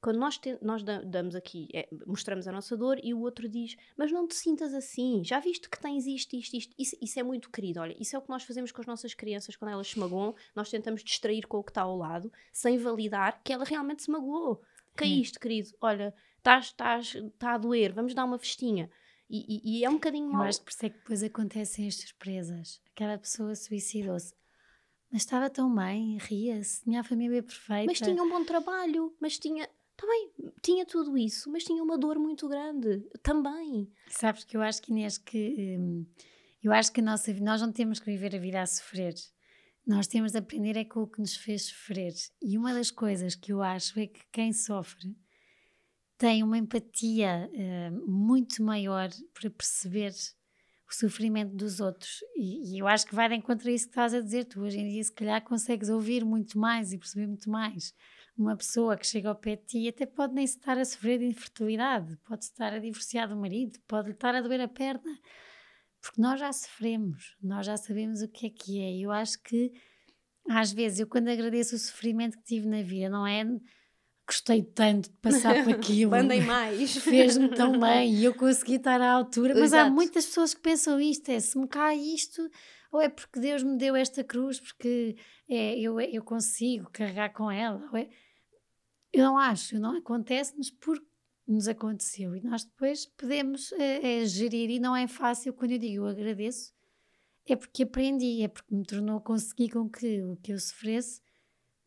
quando nós, te- nós da- damos aqui, é, mostramos a nossa dor e o outro diz, mas não te sintas assim, já viste que tens isto, isto, isto, isso, isso é muito querido, olha, isso é o que nós fazemos com as nossas crianças quando elas se magoam, nós tentamos distrair com o que está ao lado, sem validar que ela realmente se magoou. Que é isto, querido? Olha, estás, estás, está a doer, vamos dar uma festinha. E, e- e é um bocadinho Eu mal. acho que por isso é que depois acontecem estas presas. Aquela pessoa suicidou-se. Mas estava tão bem, ria-se, tinha a família perfeita. Mas tinha um bom trabalho, mas tinha. Também tinha tudo isso, mas tinha uma dor muito grande. Também. Sabes que eu acho que Inês que hum, eu acho que a nossa nós não temos que viver a vida a sofrer. Nós temos de aprender é com o que nos fez sofrer. E uma das coisas que eu acho é que quem sofre tem uma empatia hum, muito maior para perceber o sofrimento dos outros. E, e eu acho que vai de encontro a isso que estás a dizer. Tu hoje em dia, se calhar, consegues ouvir muito mais e perceber muito mais. Uma pessoa que chega ao pé de ti até pode nem estar a sofrer de infertilidade, pode estar a divorciar do marido, pode estar a doer a perna, porque nós já sofremos, nós já sabemos o que é que é. E eu acho que às vezes eu quando agradeço o sofrimento que tive na vida, não é gostei tanto de passar por aquilo. Mandem mais. Fez-me tão bem e eu consegui estar à altura. Mas há Exato. muitas pessoas que pensam isto: é se me cai isto, ou é porque Deus me deu esta cruz, porque é, eu, eu consigo carregar com ela. ou é- Eu não acho, não acontece-nos porque nos aconteceu e nós depois podemos é, gerir. E não é fácil quando eu digo eu agradeço, é porque aprendi, é porque me tornou, consegui com que o que eu sofresse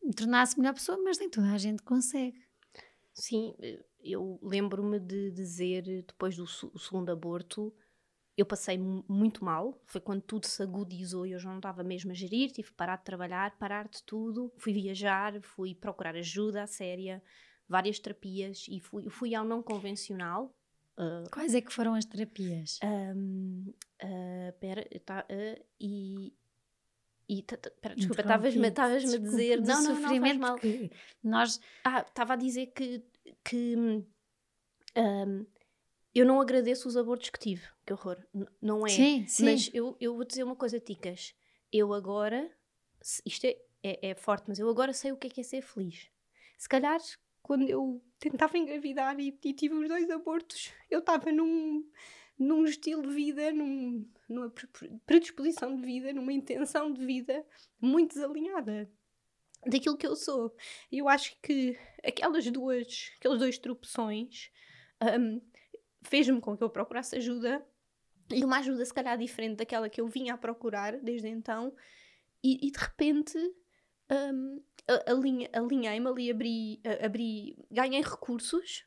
me tornasse melhor pessoa, mas nem toda a gente consegue. Sim, eu lembro-me de dizer, depois do segundo aborto, eu passei mu- muito mal. Foi quando tudo se agudizou e eu já não estava mesmo a gerir. Tive que parar de trabalhar, parar de tudo. Fui viajar, fui procurar ajuda séria, várias terapias e fui, fui ao não convencional. ah, Quais é que foram as terapias? Ah, pera, tá, ah, e. e pera, desculpa, estavas-me a dizer. Não, não, não, faz sofrimento mal. que nós Ah, estava a dizer que, que hum, eu não agradeço os abortos que tive. Que horror. Não é. sim, sim. Mas eu, eu vou dizer uma coisa, Ticas. Eu agora. Isto é, é, é forte, mas eu agora sei o que é que é ser feliz. Se calhar, quando eu tentava engravidar e, e tive os dois abortos, eu estava num, num estilo de vida, num, numa pre- pre- predisposição de vida, numa intenção de vida muito desalinhada daquilo que eu sou. E eu acho que aquelas duas, aqueles dois tropeções hum, fez-me com que eu procurasse ajuda e uma ajuda se calhar diferente daquela que eu vinha a procurar desde então e, e de repente alinha- alinhei-me ali, abri, abri, ganhei recursos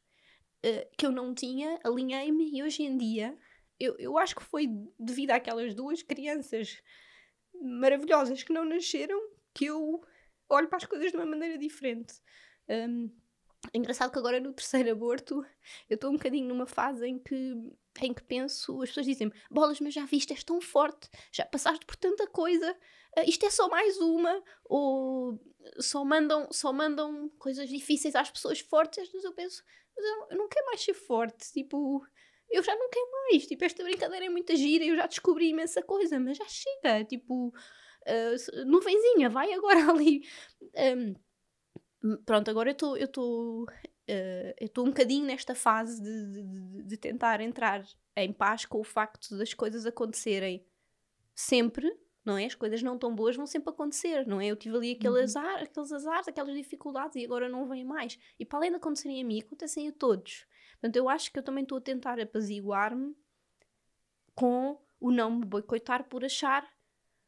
uh, que eu não tinha, alinhei-me e hoje em dia eu, eu acho que foi devido àquelas duas crianças maravilhosas que não nasceram que eu olho para as coisas de uma maneira diferente. Um, é engraçado que agora no terceiro aborto eu estou um bocadinho numa fase em que, em que penso, as pessoas dizem bolas, mas já viste, és tão forte, já passaste por tanta coisa, uh, isto é só mais uma, ou só mandam, só mandam coisas difíceis às pessoas fortes, mas eu penso, mas eu, eu não quero mais ser forte, tipo, eu já não quero mais, tipo, esta brincadeira é muita gira, eu já descobri imensa coisa, mas já chega, tipo, uh, nuvenzinha, vai agora ali. Um, pronto, agora eu estou uh, eu estou um bocadinho nesta fase de, de, de, tentar entrar em paz com o facto das coisas acontecerem sempre, não é? As coisas não tão boas vão sempre acontecer, não é? Eu tive ali aquele uhum. azar, aqueles azares, aquelas dificuldades e agora não vem mais. E para além de acontecerem a mim, acontecem a todos. Portanto, eu acho que eu também estou a tentar apaziguar-me com o não me boicotar por achar,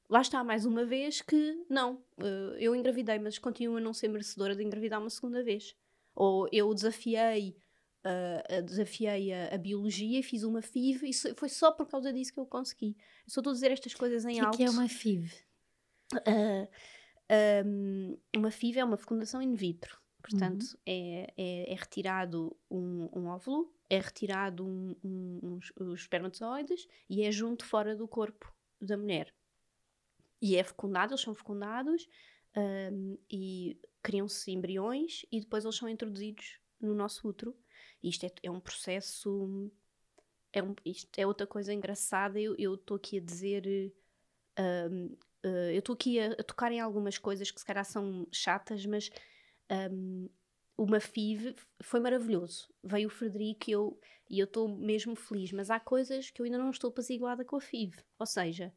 lá está, mais uma vez, que não, eh, eu engravidei, mas continuo a não ser merecedora de engravidar uma segunda vez. Ou eu desafiei, uh, desafiei a, a, biologia e fiz uma FIV e foi só por causa disso que eu consegui. Eu só estou a dizer estas coisas em que alto. O que é uma FIV? Uh, um, uma FIV é uma fecundação in vitro. Portanto, uhum. é, é, é, retirado um, um, óvulo, é retirado um, um, uns, os espermatozoides e é junto fora do corpo da mulher. E é fecundado, eles são fecundados um, e criam-se embriões e depois eles são introduzidos no nosso útero. Isto é, é um processo. É um, isto é outra coisa engraçada. Eu estou aqui a dizer. Um, uh, eu estou aqui a, a, tocar em algumas coisas que se calhar são chatas, mas um, uma FIV foi maravilhoso. Veio o Frederico e eu e eu estou mesmo feliz, mas há coisas que eu ainda não estou apaziguada com a FIV. Ou seja,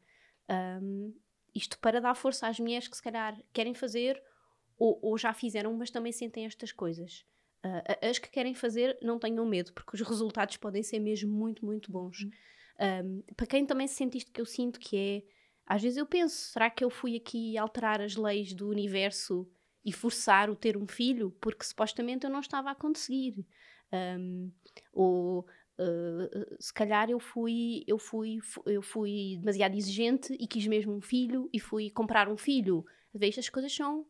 um, isto para dar força às mulheres que se calhar querem fazer ou, ou já fizeram, mas também sentem estas coisas. Uh, as que querem fazer, não tenham medo, porque os resultados podem ser mesmo muito, muito bons. Uhum. Um, para quem também sente isto que eu sinto, que é às vezes eu penso, será que eu fui aqui alterar as leis do universo e forçar o ter um filho porque supostamente eu não estava a conseguir. Um, ou uh, se calhar eu fui, eu, fui, eu fui demasiado exigente e quis mesmo um filho e fui comprar um filho. Veja, as coisas são.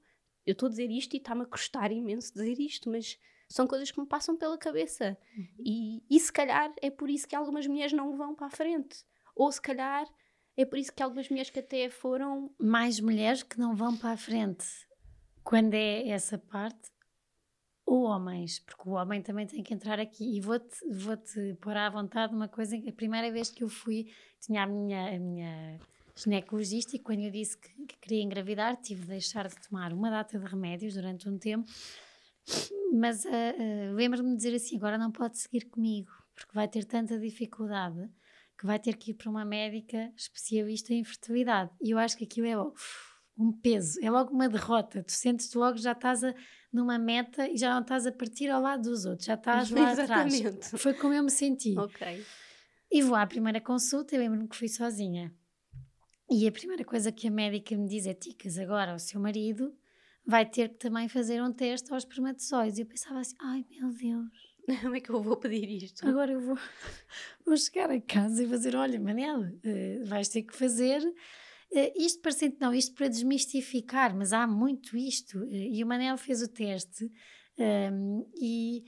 Eu estou a dizer isto e está-me a custar imenso dizer isto, mas são coisas que me passam pela cabeça. Uhum. E, e se calhar é por isso que algumas mulheres não vão para a frente. Ou se calhar é por isso que algumas mulheres que até foram. Mais mulheres que não vão para a frente quando é essa parte, ou homens, porque o homem também tem que entrar aqui. E vou-te vou -te pôr à vontade uma coisa: a primeira vez que eu fui, tinha a minha, a minha ginecologista, e quando eu disse que, que queria engravidar, tive de deixar de tomar uma data de remédios durante um tempo. Mas uh, uh, lembro-me de dizer assim: agora não pode seguir comigo, porque vai ter tanta dificuldade que vai ter que ir para uma médica especialista em fertilidade. E eu acho que aquilo é. Um peso, é logo uma derrota. Tu sentes logo já estás a, numa meta e já não estás a partir ao lado dos outros, já estás lá Exatamente. atrás. Foi como eu me senti. Ok. E vou à primeira consulta, eu lembro-me que fui sozinha. E a primeira coisa que a médica me diz é: Ticas, agora o seu marido vai ter que também fazer um teste aos espermatozoides. E eu pensava assim: ai meu Deus. Como é que eu vou pedir isto? Agora eu vou, vou chegar a casa e fazer: olha, Manel, uh, vais ter que fazer isto parecendo, não, isto para desmistificar, mas há muito isto. Uh, e o Manel fez o teste um, ehm, e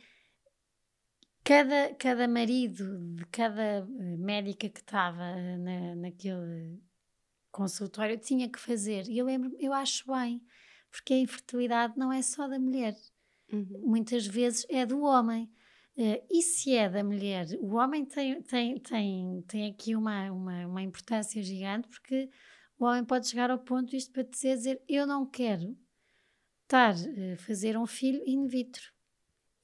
cada, cada marido de cada eh, médica que estava na, naquele consultório tinha que fazer. E eu lembro, eu acho bem, porque a infertilidade não é só da mulher, uhum. muitas vezes é do homem. Uh, e se é da mulher, o homem tem, tem, tem, tem aqui uma, uma, uma importância gigante, porque o homem pode chegar ao ponto, isto para dizer, dizer eu não quero estar a fazer um filho in vitro.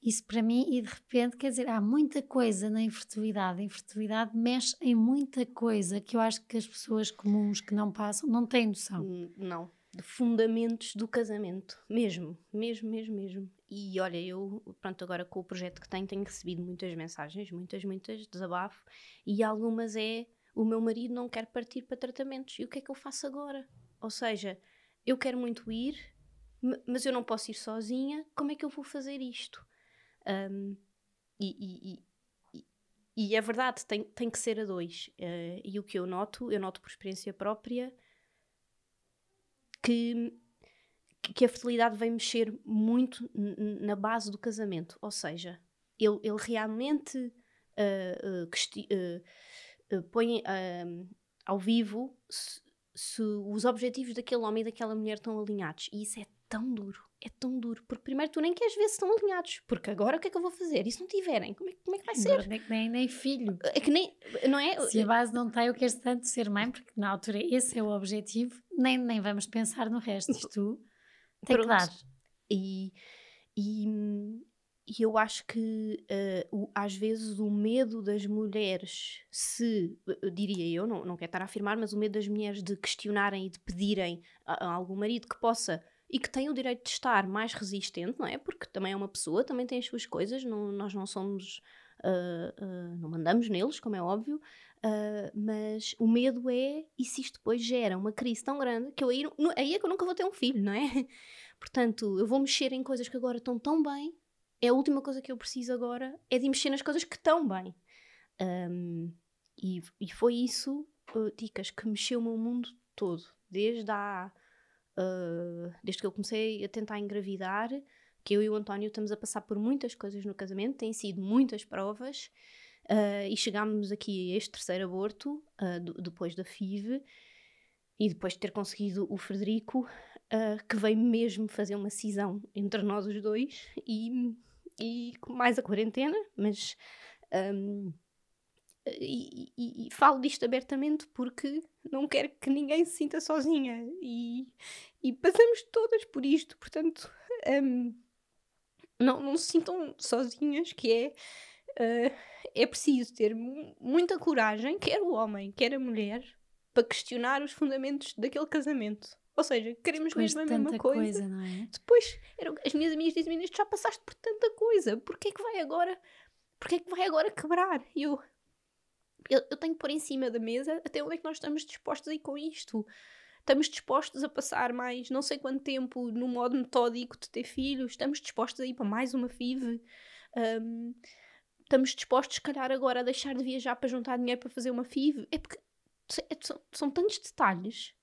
Isso para mim, e de repente, quer dizer, há muita coisa na infertilidade. A infertilidade mexe em muita coisa que eu acho que as pessoas comuns que não passam não têm noção. Hum, não, de fundamentos do casamento, mesmo, mesmo, mesmo, mesmo. E olha, eu, pronto, agora com o projeto que tenho, tenho recebido muitas mensagens, muitas, muitas, desabafo, e algumas é o meu marido não quer partir para tratamentos. E o que é que eu faço agora? Ou seja, eu quero muito ir, mas eu não posso ir sozinha. Como é que eu vou fazer isto? Um, e, e, e, é verdade, tem, tem que ser a dois. Uh, e o que eu noto, eu noto por experiência própria, que, que a fertilidade vem mexer muito na base do casamento. Ou seja, ele, ele realmente uh, uh, põe ao vivo se, se os objetivos daquele homem e daquela mulher estão alinhados. E isso é tão duro é tão duro. Porque primeiro tu nem queres ver se estão alinhados. Porque agora o que é que eu vou fazer? E se não tiverem, como é, como é que vai ser? Nem, nem, nem filho. É que nem, não é? Se a base não tem, eu quero tanto ser mãe, porque na altura esse é o objetivo, nem, nem vamos pensar no resto. Isto tem Pronto. que dar. E, e, e eu acho que uh, o, às vezes o medo das mulheres, se, uh, diria eu, não, não quero estar a afirmar, mas o medo das mulheres de questionarem e de pedirem a, a algum marido que possa e que tem o direito de estar mais resistente, não é? Porque também é uma pessoa, também tem as suas coisas, não, nós não somos. Uh, uh, não mandamos neles, como é óbvio, mas o medo é e se isto depois gera uma crise tão grande que eu aí, aí é que eu nunca vou ter um filho, não é? Portanto, eu vou mexer em coisas que agora estão tão bem, é a última coisa que eu preciso agora é de mexer nas coisas que estão bem. Um, e, e foi isso, uh, Ticas, que mexeu o meu mundo todo, desde uh, desde que eu comecei a tentar engravidar, que eu e o António estamos a passar por muitas coisas no casamento, têm sido muitas provas, uh, e chegámos aqui a este terceiro aborto, do, depois da FIV, e depois de ter conseguido o Frederico, que veio mesmo fazer uma cisão entre nós os dois, e, e mais a quarentena, mas. Um, e, e, e, falo disto abertamente porque não quero que ninguém se sinta sozinha e, e passamos todas por isto, portanto um, não, não se sintam sozinhas, que é uh, é preciso ter muita coragem, quer o homem, quer a mulher, para questionar os fundamentos daquele casamento. Ou seja, queremos Depois mesmo a mesma coisa. coisa não é? Depois, eram, as minhas amigas dizem-me, já passaste por tanta coisa, porquê é que vai agora, porquê é que vai agora quebrar? E eu, eu, eu tenho que pôr em cima da mesa até onde é que nós estamos dispostos a ir com isto. Estamos dispostos a passar mais não sei quanto tempo no modo metódico de ter filhos? Estamos dispostos a ir para mais uma FIV? Um, estamos dispostos, se calhar, agora a deixar de viajar para juntar dinheiro para fazer uma FIV? É porque é, são, são tantos detalhes,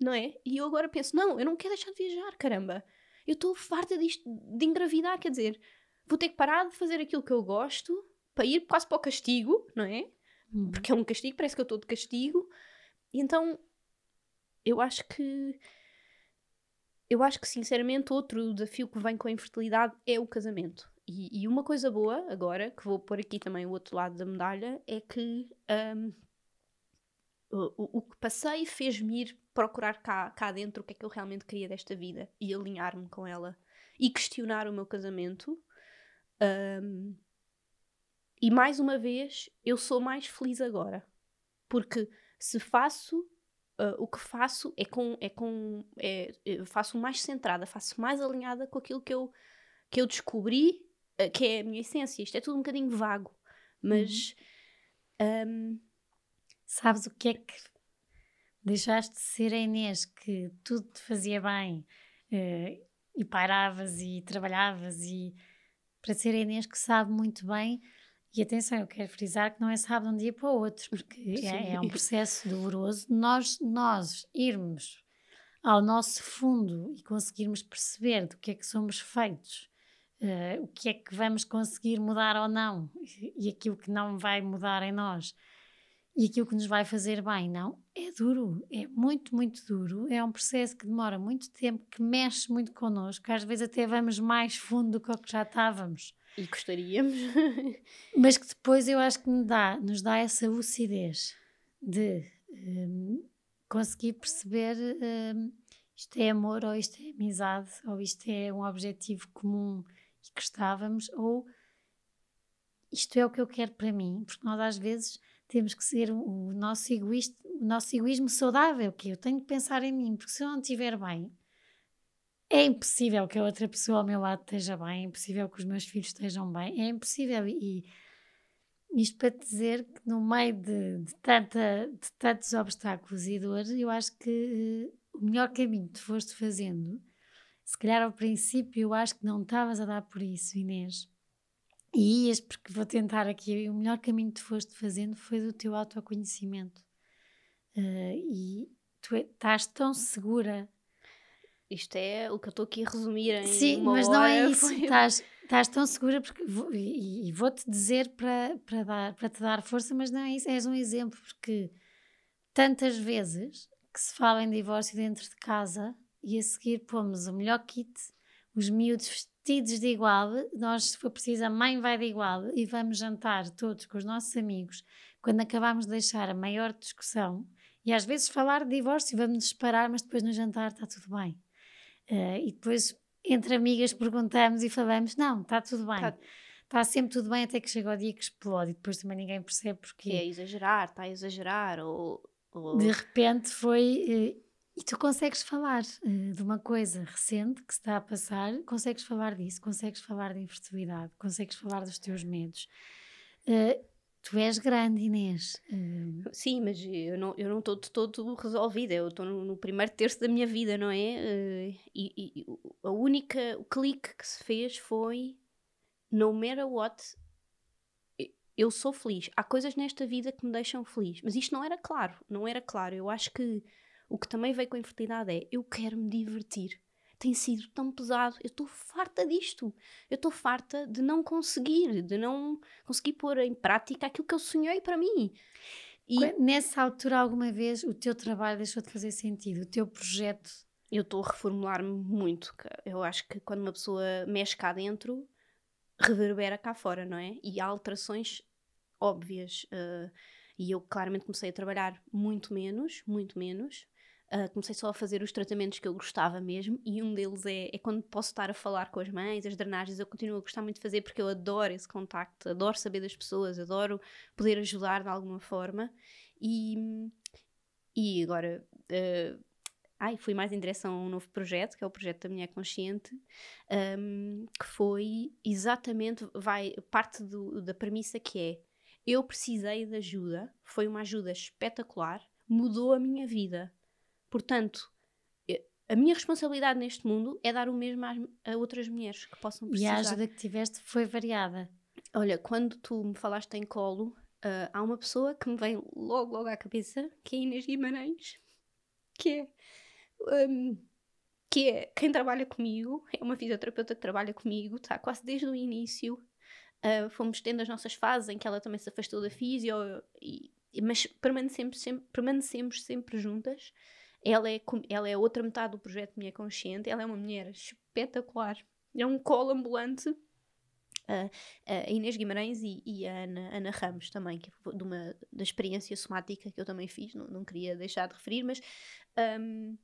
não é? E eu agora penso, não, eu não quero deixar de viajar, caramba. Eu estou farta disto, de engravidar, quer dizer, vou ter que parar de fazer aquilo que eu gosto para ir quase para o castigo, não é? uhum. porque é um castigo, parece que eu estou de castigo. E então eu acho que eu acho que sinceramente outro desafio que vem com a infertilidade é o casamento. E, e, uma coisa boa agora, que vou pôr aqui também o outro lado da medalha, é que um, o, o, que passei fez-me ir procurar cá, cá dentro o que é que eu realmente queria desta vida e alinhar-me com ela e questionar o meu casamento. Um, e mais uma vez, eu sou mais feliz agora. Porque se faço uh, o que faço é com. É com é, faço mais centrada, faço mais alinhada com aquilo que eu, que eu descobri, uh, que é a minha essência. Isto é tudo um bocadinho vago. Mas. Uhum. Um... Sabes o que é que deixaste de ser a Inês que tudo te fazia bem uh, e pairavas e trabalhavas e para ser a Inês que sabe muito bem e atenção, eu quero frisar que não é sábado de um dia para o outro, porque é, é, um processo doloroso. Nós, nós irmos ao nosso fundo e conseguirmos perceber do que é que somos feitos, uh, o que é que vamos conseguir mudar ou não, e aquilo que não vai mudar em nós, e aquilo que nos vai fazer bem, não, é duro, é muito, muito duro. É um processo que demora muito tempo, que mexe muito connosco, às vezes até vamos mais fundo do que o que já estávamos. E gostaríamos. Mas que depois eu acho que nos dá, nos dá essa lucidez de um, conseguir perceber um, isto é amor ou isto é amizade ou isto é um objetivo comum e que estávamos ou isto é o que eu quero para mim, porque nós às vezes temos que ser o nosso, egoísta, o nosso egoísmo saudável, que eu tenho que pensar em mim, porque se eu não estiver bem, é impossível que a outra pessoa ao meu lado esteja bem, é impossível que os meus filhos estejam bem, é impossível. E isto para dizer que no meio de, de, tanta, de tantos obstáculos e dores, eu acho que uh, o melhor caminho que tu foste fazendo, se calhar ao princípio eu acho que não estavas a dar por isso, Inês, E ias, porque vou tentar aqui, o melhor caminho que tu foste fazendo foi do teu autoconhecimento. Uh, e tu é, estás tão segura. Isto é o que eu estou aqui a resumir em Sim, mas não é isso. Foi... Estás, estás tão segura porque vou, e, e vou-te dizer para, para, dar, para te dar força, mas não é isso. És um exemplo porque tantas vezes que se fala em divórcio dentro de casa e a seguir pomos o melhor kit, os miúdos vestidos de igual, nós, se for preciso, a mãe vai de igual e vamos jantar todos com os nossos amigos. Quando acabamos de deixar a maior discussão, e às vezes falar de divórcio, vamos nos separar, mas depois no jantar está tudo bem. Uh, e depois, entre amigas, perguntamos e falamos: não, está tudo bem. Está tá sempre tudo bem até que chega o dia que explode e depois também ninguém percebe porque. É exagerar, está a exagerar, ou. ou... De repente foi. Uh, e tu consegues falar uh, de uma coisa recente que está a passar, consegues falar disso, consegues falar de infertilidade, consegues falar dos teus medos. Uh, Tu és grande, Inês. Uh... Sim, mas eu não estou não de todo resolvida. Eu estou no, no, primeiro terço da minha vida, não é? E, e, a única o clique que se fez foi no matter what, eu sou feliz. Há coisas nesta vida que me deixam feliz. Mas isto não era claro. Não era claro. Eu acho que o que também veio com a infertilidade é eu quero me divertir tem sido tão pesado. Eu estou farta disto. Eu estou farta de não conseguir, de não conseguir pôr em prática aquilo que eu sonhei para mim. E nessa altura, alguma vez, o teu trabalho deixou de fazer sentido? O teu projeto? Eu estou a reformular-me muito. Eu acho que quando uma pessoa mexe cá dentro, reverbera cá fora, não é? E há alterações óbvias. Uh, e eu claramente comecei a trabalhar muito menos, muito menos. Uh, comecei só a fazer os tratamentos que eu gostava mesmo, e um deles é, é, quando posso estar a falar com as mães, as drenagens, eu continuo a gostar muito de fazer porque eu adoro esse contacto, adoro saber das pessoas, adoro poder ajudar de alguma forma. E, e agora, uh, ai, fui mais em direção a um novo projeto, que é o projeto da Mulher Consciente, um, que foi exatamente, vai, parte do, da premissa que é, eu precisei de ajuda, foi uma ajuda espetacular, mudou a minha vida Portanto, a minha responsabilidade neste mundo é dar o mesmo às, a outras mulheres que possam precisar. E a ajuda que tiveste foi variada. Olha, quando tu me falaste em colo, uh, há uma pessoa que me vem logo, logo à cabeça, que é Inês Guimarães, que é, um, que é quem trabalha comigo, é uma fisioterapeuta que trabalha comigo, está quase desde o início. Uh, fomos tendo as nossas fases em que ela também se afastou da fisio, e, mas permanecemos sempre, permanecemos sempre juntas. Ela é, ela é outra metade do projeto Minha Consciente. Ela é uma mulher espetacular. É um colo ambulante. Uh, a Inês Guimarães e, e a Ana, Ana, Ramos também, que é de uma da experiência somática que eu também fiz, não, não queria deixar de referir, mas um,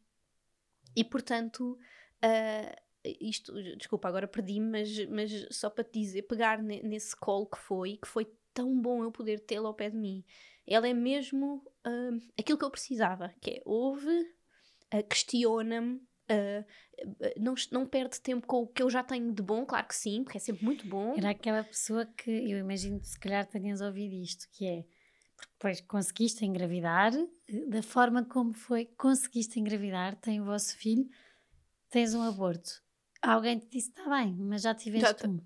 e portanto uh, isto, desculpa, agora perdi-me, mas, mas só para te dizer, pegar nesse colo que foi, que foi tão bom eu poder tê-la ao pé de mim ela é mesmo uh, aquilo que eu precisava, que é ouve, uh, questiona-me, Uh, não, não perde tempo com o que eu já tenho de bom, claro que sim, porque é sempre muito bom. Era aquela pessoa que eu imagino que se calhar tenhas ouvido isto, que é depois conseguiste engravidar, da forma como foi, conseguiste engravidar, tem o vosso filho, tens um aborto. Alguém te disse, está bem, mas já tiveste já um.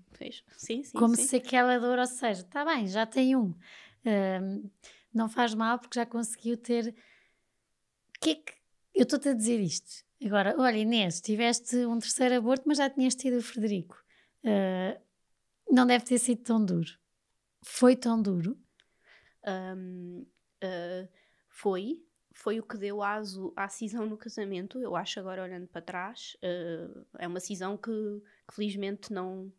Sim, sim, como sim. se aquela dor, ou seja, está bem, já tem um. Uh, não faz mal porque já conseguiu ter. Que é que. Eu estou-te a dizer isto. Agora, olha, Inês, tiveste um terceiro aborto, mas já tinhas tido o Frederico. Uh, não deve ter sido tão duro. Foi tão duro? Um, uh, foi. Foi o que deu aso à cisão no casamento. Eu acho, agora olhando para trás, uh, é uma cisão que, que felizmente não,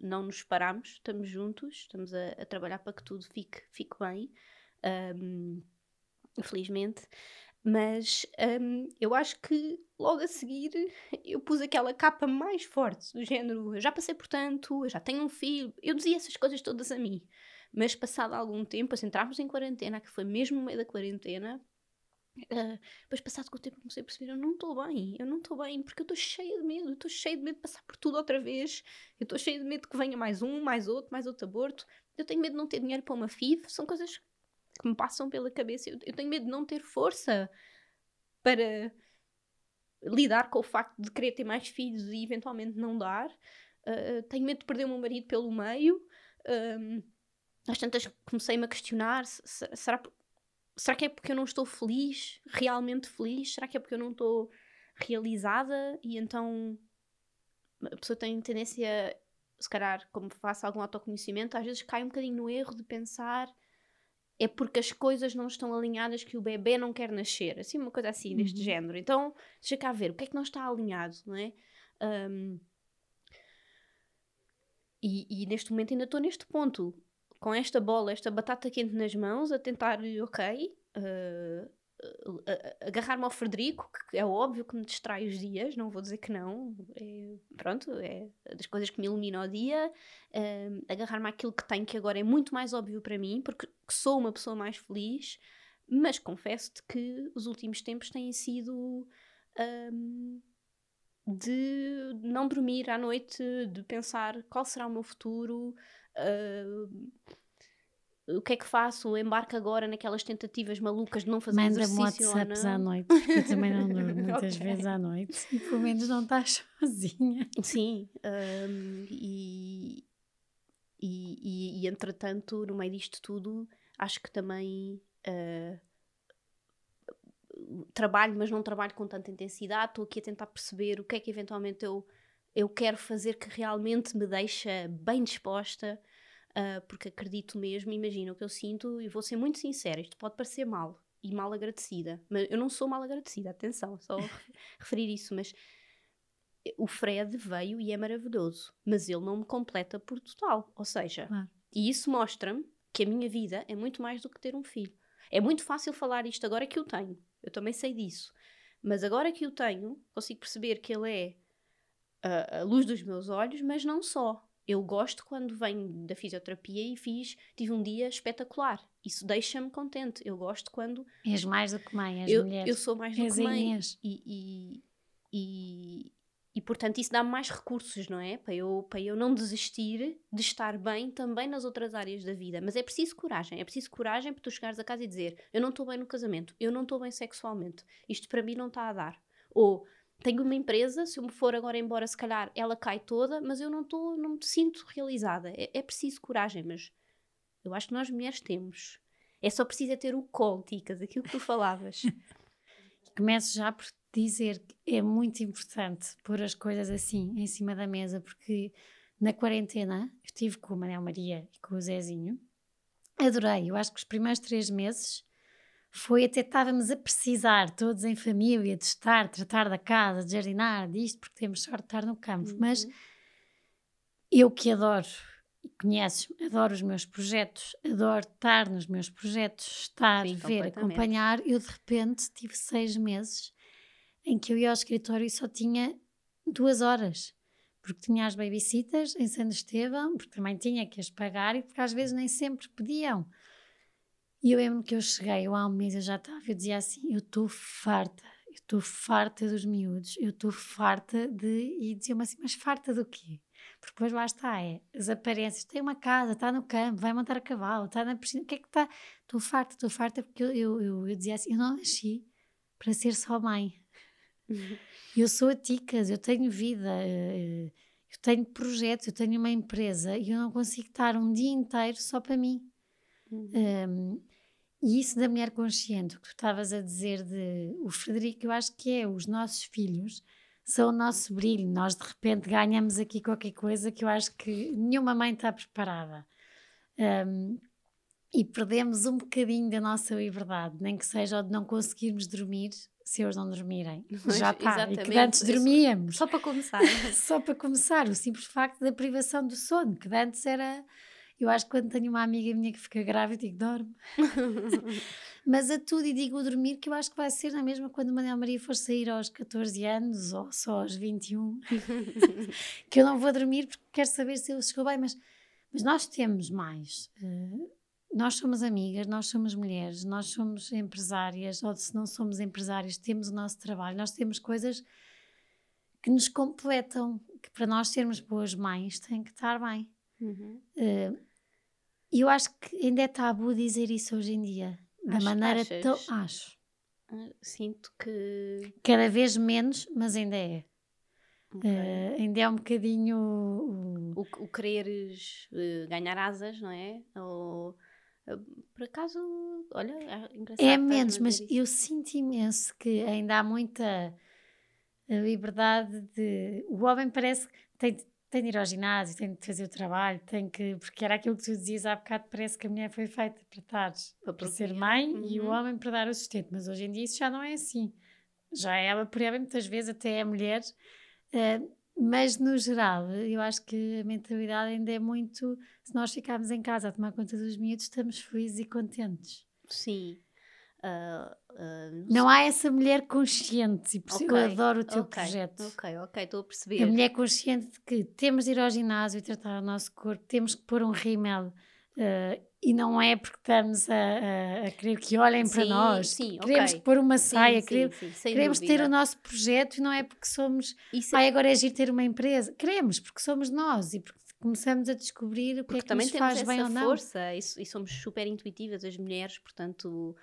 não nos separamos, estamos juntos, estamos a, a, trabalhar para que tudo fique, fique bem, um, felizmente. Mas um, eu acho que logo a seguir eu pus aquela capa mais forte, do género: eu já passei por tanto, eu já tenho um filho. Eu dizia essas coisas todas a mim. Mas passado algum tempo, assim, entramos em quarentena, que foi mesmo no meio da quarentena, Depois, passado com o tempo, comecei a perceber: eu não estou bem, eu não estou bem, porque eu estou cheia de medo, eu estou cheia de medo de passar por tudo outra vez, eu estou cheia de medo que venha mais um, mais outro, mais outro aborto, eu tenho medo de não ter dinheiro para uma FIV, são coisas que me passam pela cabeça, eu, eu tenho medo de não ter força para lidar com o facto de querer ter mais filhos e eventualmente não dar. uh, tenho medo de perder o meu marido pelo meio. Um, às tantas comecei-me a questionar: será, será que é porque eu não estou feliz, realmente feliz? Será que é porque eu não estou realizada? E então a pessoa tem tendência, se calhar, como faço algum autoconhecimento, às vezes cai um bocadinho no erro de pensar é porque as coisas não estão alinhadas que o bebê não quer nascer. Assim, uma coisa assim, deste uhum. género. Então, deixa cá ver, o que é que não está alinhado, não é? Um, e, e, neste momento ainda estou neste ponto, com esta bola, esta batata quente nas mãos, a tentar, ok, uh, agarrar-me ao Frederico, que é óbvio que me distrai os dias, não vou dizer que não, é, pronto, é das coisas que me ilumina o dia, uh, agarrar-me àquilo que tenho, que agora é muito mais óbvio para mim, porque sou uma pessoa mais feliz, mas confesso-te que os últimos tempos têm sido um, de não dormir à noite, de pensar qual será o meu futuro. Uh, o que é que faço? Embarco agora naquelas tentativas malucas de não fazer Manda exercício WhatsApps à noite, porque eu também não durmo muitas okay. vezes à noite e pelo menos não estás sozinha. Sim, um, e, e, e, e, entretanto, no meio disto tudo, acho que também uh, trabalho, mas não trabalho com tanta intensidade, estou aqui a tentar perceber o que é que eventualmente eu, eu quero fazer que realmente me deixa bem disposta uh, porque acredito mesmo, imagina o que eu sinto, e vou ser muito sincera, isto pode parecer mal e mal agradecida, mas eu não sou mal agradecida, atenção, só referir isso, mas o Fred veio e é maravilhoso, mas ele não me completa por total, ou seja, claro. e isso mostra-me que a minha vida é muito mais do que ter um filho. É muito fácil falar isto agora que eu tenho, eu também sei disso, mas agora que eu tenho, consigo perceber que ele é a, a luz dos meus olhos, mas não só. Eu gosto quando venho da fisioterapia e fiz, tive um dia espetacular. Isso deixa-me contente. Eu gosto quando. És mais do que mãe, és eu, mulher. Eu sou mais do és que mãe. E, e, e, e, portanto isso dá-me mais recursos, não é? Para eu, para eu não desistir de estar bem também nas outras áreas da vida. Mas é preciso coragem. É preciso coragem para tu chegares a casa e dizer: Eu não estou bem no casamento, eu não estou bem sexualmente, isto para mim não está a dar. Ou tenho uma empresa, se eu me for agora embora, se calhar ela cai toda, mas eu não estou, não me sinto realizada. É, é, preciso coragem, mas eu acho que nós mulheres temos. É só preciso é ter o colo, Ticas, aquilo que tu falavas. Começo já por dizer que é muito importante pôr as coisas assim em cima da mesa, porque na quarentena estive com o Manuel Maria e com o Zezinho. Adorei, eu acho que os primeiros três meses foi até estávamos a precisar, todos em família, de estar, tratar da casa, de jardinar, disto, porque temos sorte de estar no campo. Uhum. Mas eu que adoro, conheces, adoro os meus projetos, adoro estar nos meus projetos, estar, Sim, ver, acompanhar. Eu de repente tive seis meses em que eu ia ao escritório e só tinha duas horas. Porque tinha as babysitters em Santo Estevão, porque também tinha que as pagar e porque às vezes nem sempre podiam. E eu lembro que eu cheguei, eu há um mês eu já estava, eu dizia assim, eu estou farta, eu estou farta dos miúdos, eu estou farta de... E diziam-me assim, mas farta do quê? Porque depois lá está, é as aparências, tem uma casa, está no campo, vai montar a cavalo, está na piscina, o que é que está? Estou farta, estou farta, porque eu, eu, eu, eu, dizia assim, eu não nasci para ser só mãe. Uhum. Eu sou a Ticas, eu tenho vida, eh, eu tenho projetos, eu tenho uma empresa e eu não consigo estar um dia inteiro só para mim. Uhum. Um, e isso da mulher consciente, o que tu estavas a dizer de o Frederico, eu acho que é os nossos filhos são o nosso brilho. Nós de repente ganhamos aqui qualquer coisa que eu acho que nenhuma mãe está preparada. Um, e perdemos um bocadinho da nossa liberdade, nem que seja o de não conseguirmos dormir se eles não dormirem. Mas, Já está. E que antes dormíamos. Só para começar. Só para começar. O simples facto da privação do sono, que antes era eu acho que quando tenho uma amiga minha que fica grávida, digo, dorme. Mas a tudo e digo dormir, que eu acho que vai ser na mesma quando Manuel Maria for sair aos 14 anos ou só aos 21. que eu não vou dormir porque quero saber se ele chegou bem. Mas, mas nós temos mais. Uh, nós somos amigas, nós somos mulheres, nós somos empresárias, ou se não somos empresárias, temos o nosso trabalho, nós temos coisas que nos completam, que para nós sermos boas mães tem que estar bem. Uhum. Uh, e eu acho que ainda é tabu dizer isso hoje em dia. Da acho, maneira tão. Acho. Ah, sinto que. Cada vez menos, mas ainda é. Okay. Uh, ainda é um bocadinho o, o, o quereres uh, ganhar asas, não é? Ou uh, por acaso, olha, é engraçado. É menos, mas isso. eu sinto imenso que ainda há muita liberdade de. O homem parece que tem, tem de ir ao ginásio, tem de fazer o trabalho, tem que. Porque era aquilo que tu dizias há bocado, parece que a mulher foi feita para estar, para, para ser mãe uhum. e o uhum. homem para dar o sustento. Mas hoje em dia isso já não é assim. Já ela, por exemplo, muitas vezes até é mulher. Uh, mas no geral, eu acho que a mentalidade ainda é muito. Se nós ficarmos em casa a tomar conta dos miúdos, estamos felizes e contentes. Sim. Uh, não há essa mulher consciente, e por isso okay, eu adoro o teu okay, projeto. Ok, ok, estou a perceber. A mulher consciente de que temos de ir ao ginásio e tratar o nosso corpo, temos que pôr um rímel. Uh, e não é porque estamos a, a, a querer que olhem sim, para nós. Sim, queremos okay. pôr uma saia, sim, queremos, sim, queremos ter o nosso projeto e não é porque somos. Isso Ai, agora é agir ter uma empresa. Queremos, porque somos nós e porque começamos a descobrir o que é que nos faz bem ou não. força e, e somos super intuitivas, as mulheres, portanto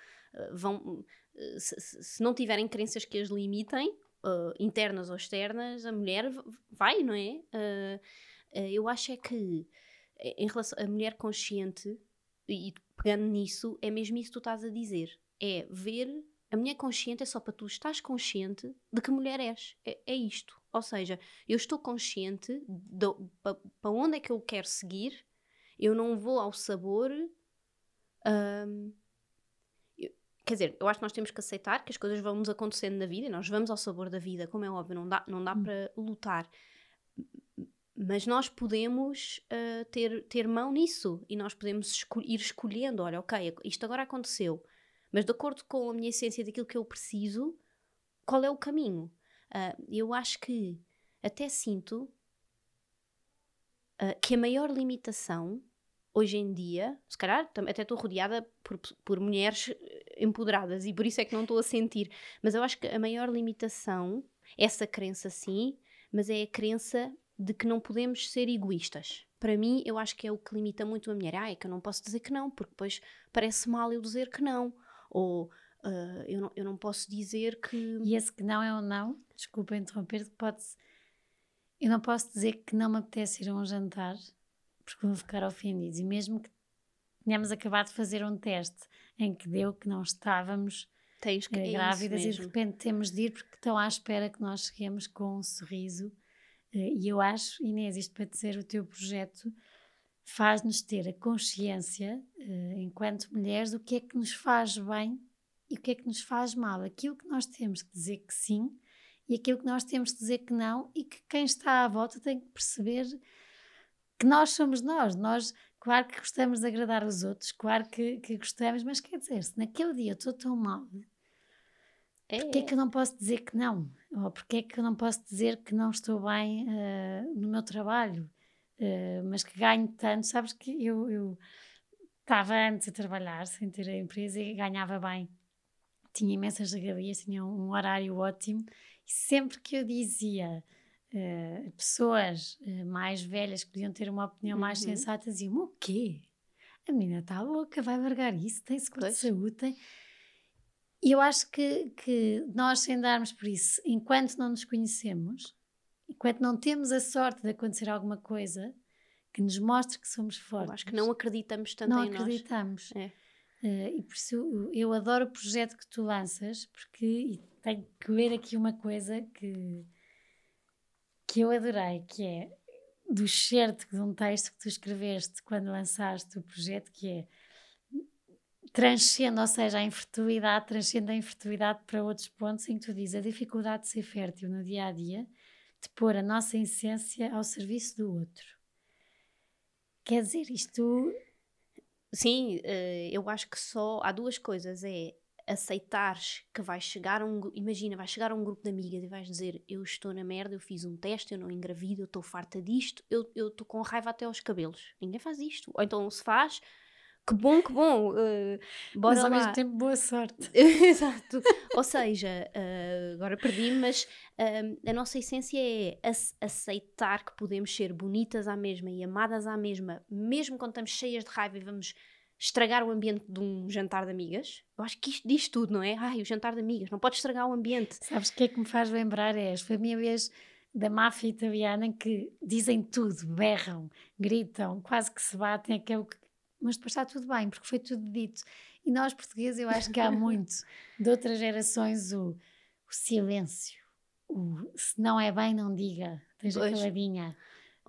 vão, eh, se, se, não tiverem crenças que as limitem, uh, internas ou externas, a mulher vai, não é? Uh, uh, eu acho é que em relação a mulher consciente, e pegando nisso, é mesmo isso que tu estás a dizer. É ver, a mulher consciente é só para tu estás consciente de que mulher és. É, é isto. Ou seja, eu estou consciente para onde é que eu quero seguir, eu não vou ao sabor. Um, quer dizer, eu acho que nós temos que aceitar que as coisas vão nos acontecendo na vida e nós vamos ao sabor da vida, como é óbvio, não dá, não dá hum. para lutar. Mas nós podemos uh, ter, ter mão nisso e nós podemos escol ir escolhendo: olha, ok, isto agora aconteceu, mas de acordo com a minha essência daquilo que eu preciso, qual é o caminho? Uh, eu acho que até sinto uh, que a maior limitação hoje em dia, se calhar até estou rodeada por, por mulheres empoderadas e por isso é que não estou a sentir. Mas eu acho que a maior limitação, essa crença sim, mas é a crença de que não podemos ser egoístas. Para mim, eu acho que é o que limita muito a mulher. Ah, é que eu não posso dizer que não, porque depois parece mal eu dizer que não. Ou uh, eu, não, eu não posso dizer que. E esse que não é um não, desculpa interromper, pode Eu não posso dizer que não me apetece ir a um jantar, porque vão ficar ofendidos. E mesmo que tínhamos acabado de fazer um teste em que deu que não estávamos Tens que, uh, grávidas e de repente temos de ir porque estão à espera que nós cheguemos com um sorriso. Uh, e eu acho, Inês, isto para dizer, o teu projeto faz-nos ter a consciência, uh, enquanto mulheres, do que é que nos faz bem e o que é que nos faz mal. Aquilo que nós temos que dizer que sim e aquilo que nós temos que dizer que não, e que quem está à volta tem que perceber que nós somos nós. Nós Claro que gostamos de agradar os outros, claro que, que gostamos, mas quer dizer, se naquele dia eu estou tão mal, é. porquê é que eu não posso dizer que não? Ou porquê é que eu não posso dizer que não estou bem uh, no meu trabalho, uh, mas que ganho tanto? Sabes que eu, eu estava antes a trabalhar sem ter a empresa e ganhava bem. Tinha imensas regalias, tinha um horário ótimo e sempre que eu dizia uh, pessoas uh, mais velhas que podiam ter uma opinião uhum. mais sensata diziam: o quê? A menina está louca, vai largar isso, tem seguro pois. de saúde. Tem... E eu acho que, que nós, sem darmos por isso, enquanto não nos conhecemos, enquanto não temos a sorte de acontecer alguma coisa que nos mostre que somos fortes. Eu acho que não acreditamos tanto não em acreditamos. nós. Não acreditamos. Uh, e por isso eu, eu, adoro o projeto que tu lanças, porque tenho que ver aqui uma coisa que que eu adorei, que é do certo de um texto que tu escreveste quando lançaste o projeto, que é transcende, ou seja, a infertilidade, transcende a infertilidade para outros pontos em que tu dizes a dificuldade de ser fértil no dia a dia, de pôr a nossa essência ao serviço do outro. Quer dizer, isto. Sim, eh, eu acho que só há duas coisas: é aceitares que vais chegar a um imagina, vais chegar a um grupo de amigas e vais dizer eu estou na merda, eu fiz um teste, eu não engravido, eu estou farta disto, eu estou com raiva até aos cabelos. Ninguém faz isto. Ou então se faz, que bom, que bom. Uh, bora mas ao lá. mesmo tempo boa sorte. Exato. Ou seja, uh, agora perdi-me, mas uh, a nossa essência é aceitar que podemos ser bonitas à mesma e amadas à mesma, mesmo quando estamos cheias de raiva e vamos estragar o ambiente de um jantar de amigas. Eu acho que isto diz tudo, não é? Ai, o jantar de amigas, não pode estragar o ambiente. Sabes o que é que me faz lembrar? É as famílias da máfia italiana que dizem tudo, berram, gritam, quase que se batem, é que é o que... mas depois está tudo bem, porque foi tudo dito. E nós, portugueses, eu acho que há muito de outras gerações o, o silêncio. O, se não é bem, não diga, esteja caladinha.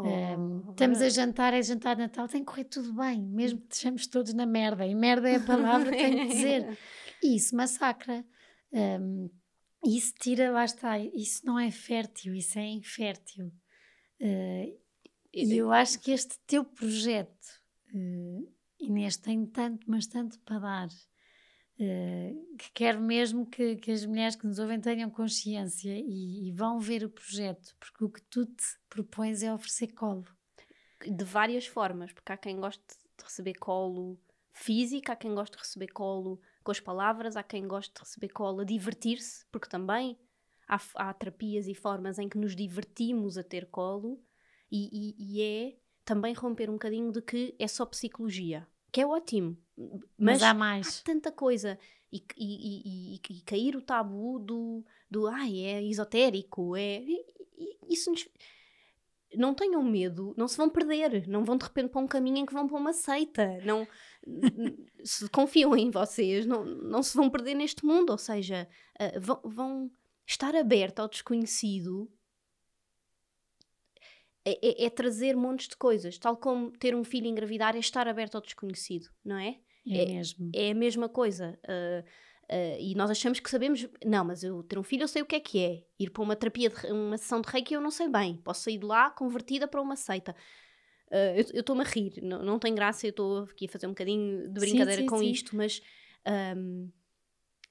Oh, um, estamos a jantar, é jantar de Natal, tem que correr tudo bem, mesmo que estejamos todos na merda. E merda é a palavra que tenho que dizer. E isso massacra. Um, isso tira, lá está, isso não é fértil, isso é infértil. Uh, e eu acho que este teu projeto, uh, Inês, tem tanto, mas tanto para dar, uh, que quero mesmo que, que, as mulheres que nos ouvem tenham consciência e, e, vão ver o projeto, porque o que tu te propões é oferecer colo. De várias formas, porque há quem goste de receber colo físico, há quem goste de receber colo com as palavras, há quem goste de receber cola, divertir-se, porque também há, há, terapias e formas em que nos divertimos a ter colo, e, e, e, é também romper um bocadinho de que é só psicologia, que é ótimo, mas, mas há mais. Há tanta coisa. E, e, e, cair o tabu do, do ai, é esotérico, é. Isso nos não tenham medo, não se vão perder, não vão de repente para um caminho em que vão para uma seita, não se confiam em vocês, não, não se vão perder neste mundo, ou seja, uh, vão, vão, estar aberto ao desconhecido é, é, é, trazer montes de coisas, tal como ter um filho e engravidar é estar aberto ao desconhecido, não é? É, é mesmo. É a mesma coisa. Uh, Uh, e nós achamos que sabemos, não, mas eu ter um filho eu sei o que é que é. Ir para uma terapia, de, uma sessão de reiki eu não sei bem. Posso sair de lá convertida para uma seita. Uh, eu estou-me a rir, não, não tem graça, eu estou aqui a fazer um bocadinho de brincadeira sim, sim, com sim. isto, mas um,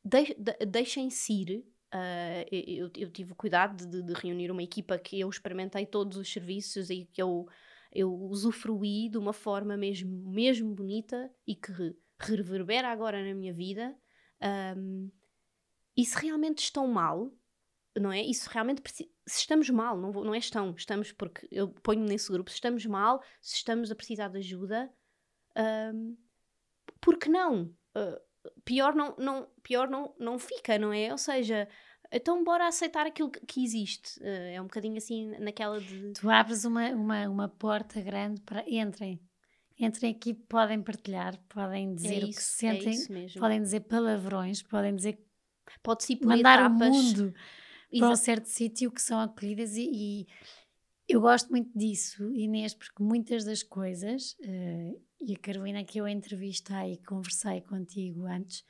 de, de, deixem-se ir. Uh, eu, eu, tive o cuidado de, de, reunir uma equipa que eu experimentei todos os serviços e que eu, eu usufruí de uma forma mesmo, mesmo bonita e que reverbera agora na minha vida um, e se realmente estão mal, não é? Isso realmente se estamos mal, não, vou, não é estão, estamos porque eu ponho-me nesse grupo, se estamos mal, se estamos a precisar de ajuda, um, porque não? Uh, pior não, não, pior não, não fica, não é? Ou seja, então bora aceitar aquilo que existe. Uh, é um bocadinho assim naquela de. Tu abres uma, uma, uma porta grande para. Entrem entrem aqui, podem partilhar, podem dizer é isso, o que se é sentem, é podem dizer palavrões, podem dizer. Pode-se mandar etapas. o mundo Exato. para um certo sítio que são acolhidas e, e, eu gosto muito disso, Inês, porque muitas das coisas, uh, e a Carolina que eu entrevistei e conversei contigo antes,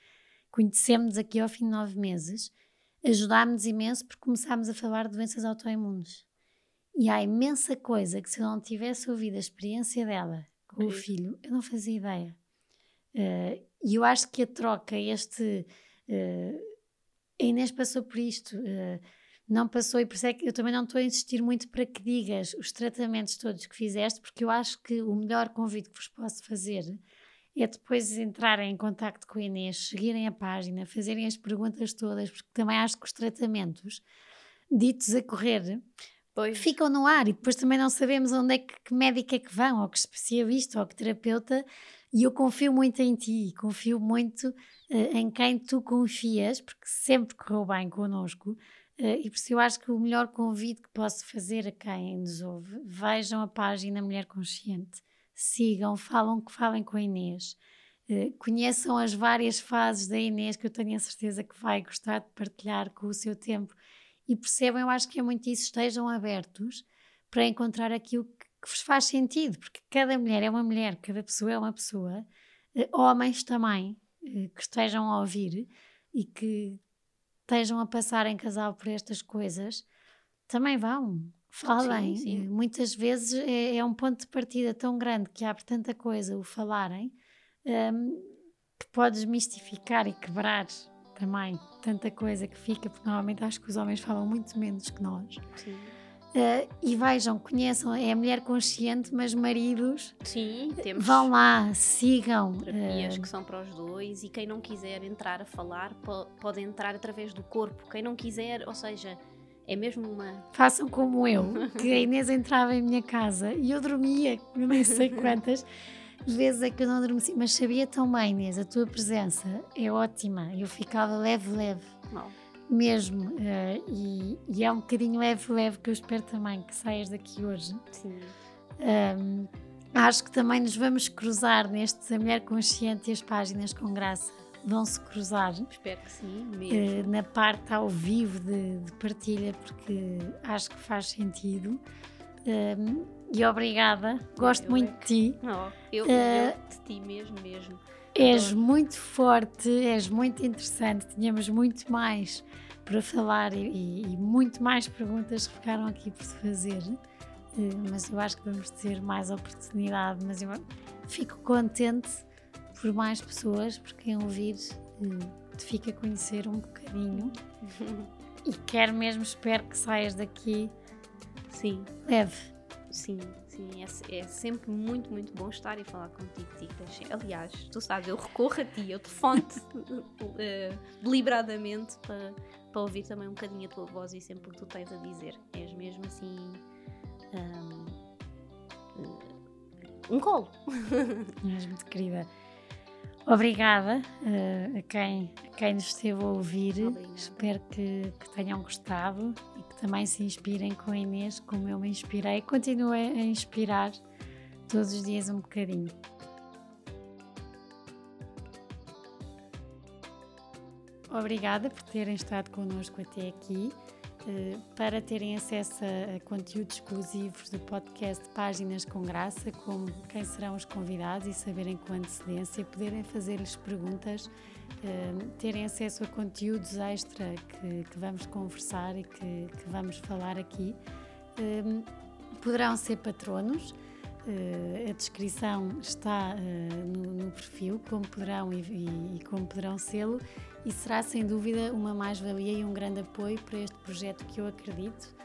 conhecemos aqui ao fim de nove meses, ajudámos imenso porque começámos a falar de doenças autoimunes. E há imensa coisa que se eu não tivesse ouvido a experiência dela com o filho, eu não fazia ideia. Uh, e eu acho que a troca, este. Uh, a Inês passou por isto, uh, não passou, e por isso é que eu também não estou a insistir muito para que digas os tratamentos todos que fizeste, porque eu acho que o melhor convite que vos posso fazer é depois entrarem em contato com a Inês, seguirem a página, fazerem as perguntas todas, porque também acho que os tratamentos ditos a correr Pois. ficam no ar e depois também não sabemos onde é que, que médico é que vão, ou que especialista, ou que terapeuta. E eu confio muito em ti, confio muito uh, em quem tu confias, porque sempre correu bem connosco. Uh, e por isso eu acho que o melhor convite que posso fazer a quem nos ouve, vejam a página Mulher Consciente, sigam, falam, falem com a Inês, uh, conheçam as várias fases da Inês que eu tenho a certeza que vai gostar de partilhar com o seu tempo e percebam, eu acho que é muito isso, estejam abertos para encontrar aquilo que, que vos faz sentido, porque cada mulher é uma mulher, cada pessoa é uma pessoa, uh, homens também, que estejam a ouvir e que estejam a passar em casal por estas coisas, também vão, falem. Sim, sim. Muitas vezes é, é, um ponto de partida tão grande que abre tanta coisa o falarem um, que podes mistificar e quebrar também tanta coisa que fica, porque normalmente acho que os homens falam muito menos que nós. Sim. Uh, e vejam, conheçam, é a mulher consciente, mas maridos Sim, temos vão lá, sigam. Terapias uh, que são para os dois e quem não quiser entrar a falar pode entrar através do corpo. Quem não quiser, ou seja, é mesmo uma. Façam como eu, que a Inês entrava em minha casa e eu dormia, eu nem sei quantas vezes é que eu não adormeci, mas sabia tão bem, Inês, a tua presença é ótima. Eu ficava leve, leve. Mesmo. Uh, e, e, é um bocadinho leve-leve que eu espero também que saias daqui hoje. Sim. Um, acho que também nos vamos cruzar neste A Mulher Consciente e as páginas com graça vão se cruzar. Espero que sim, mesmo. Uh, na parte ao vivo de, de, partilha, porque acho que faz sentido. Um, e obrigada, gosto eu muito é de ti. Oh, eu, uh, eu de ti mesmo, mesmo. És muito forte, és muito interessante. Tínhamos muito mais para falar e, e muito mais perguntas que ficaram aqui por fazer. Uh, mas eu acho que vamos ter mais oportunidade. Mas eu fico contente por mais pessoas, por quem ouvir uh, te fica a conhecer um bocadinho. e quero mesmo, espero que saias daqui. Sim. Leve. Sim, sim, é, é, sempre muito, muito bom estar e falar contigo, Ticas. Aliás, tu sabes, eu recorro a ti, eu te fonte uh, deliberadamente para, para ouvir também um bocadinho a tua voz e sempre o que tu tens a dizer. És mesmo assim. Um, uh, um colo. És muito querida. Obrigada uh, a, quem, a quem nos esteve a ouvir. Obrigada. Espero que, que, tenham gostado e que também se inspirem com a Inês, como eu me inspirei. Continuem a inspirar todos os dias um bocadinho. Obrigada por terem estado connosco até aqui. Eh, para terem acesso a, conteúdos exclusivos do podcast Páginas com Graça, como quem serão os convidados e saberem com antecedência, poderem fazer-lhes perguntas, eh, terem acesso a conteúdos extra que, que vamos conversar e que, que, vamos falar aqui. Eh, poderão ser patronos. A descrição está no, no, perfil, como poderão e, e, e como poderão sê-lo, e será sem dúvida uma mais-valia e um grande apoio para este projeto que eu acredito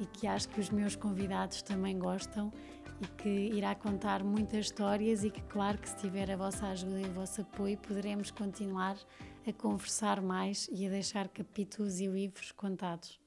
e que acho que os meus convidados também gostam e que irá contar muitas histórias e que, claro, que se tiver a vossa ajuda e o vosso apoio, poderemos continuar a conversar mais e a deixar capítulos e livros contados.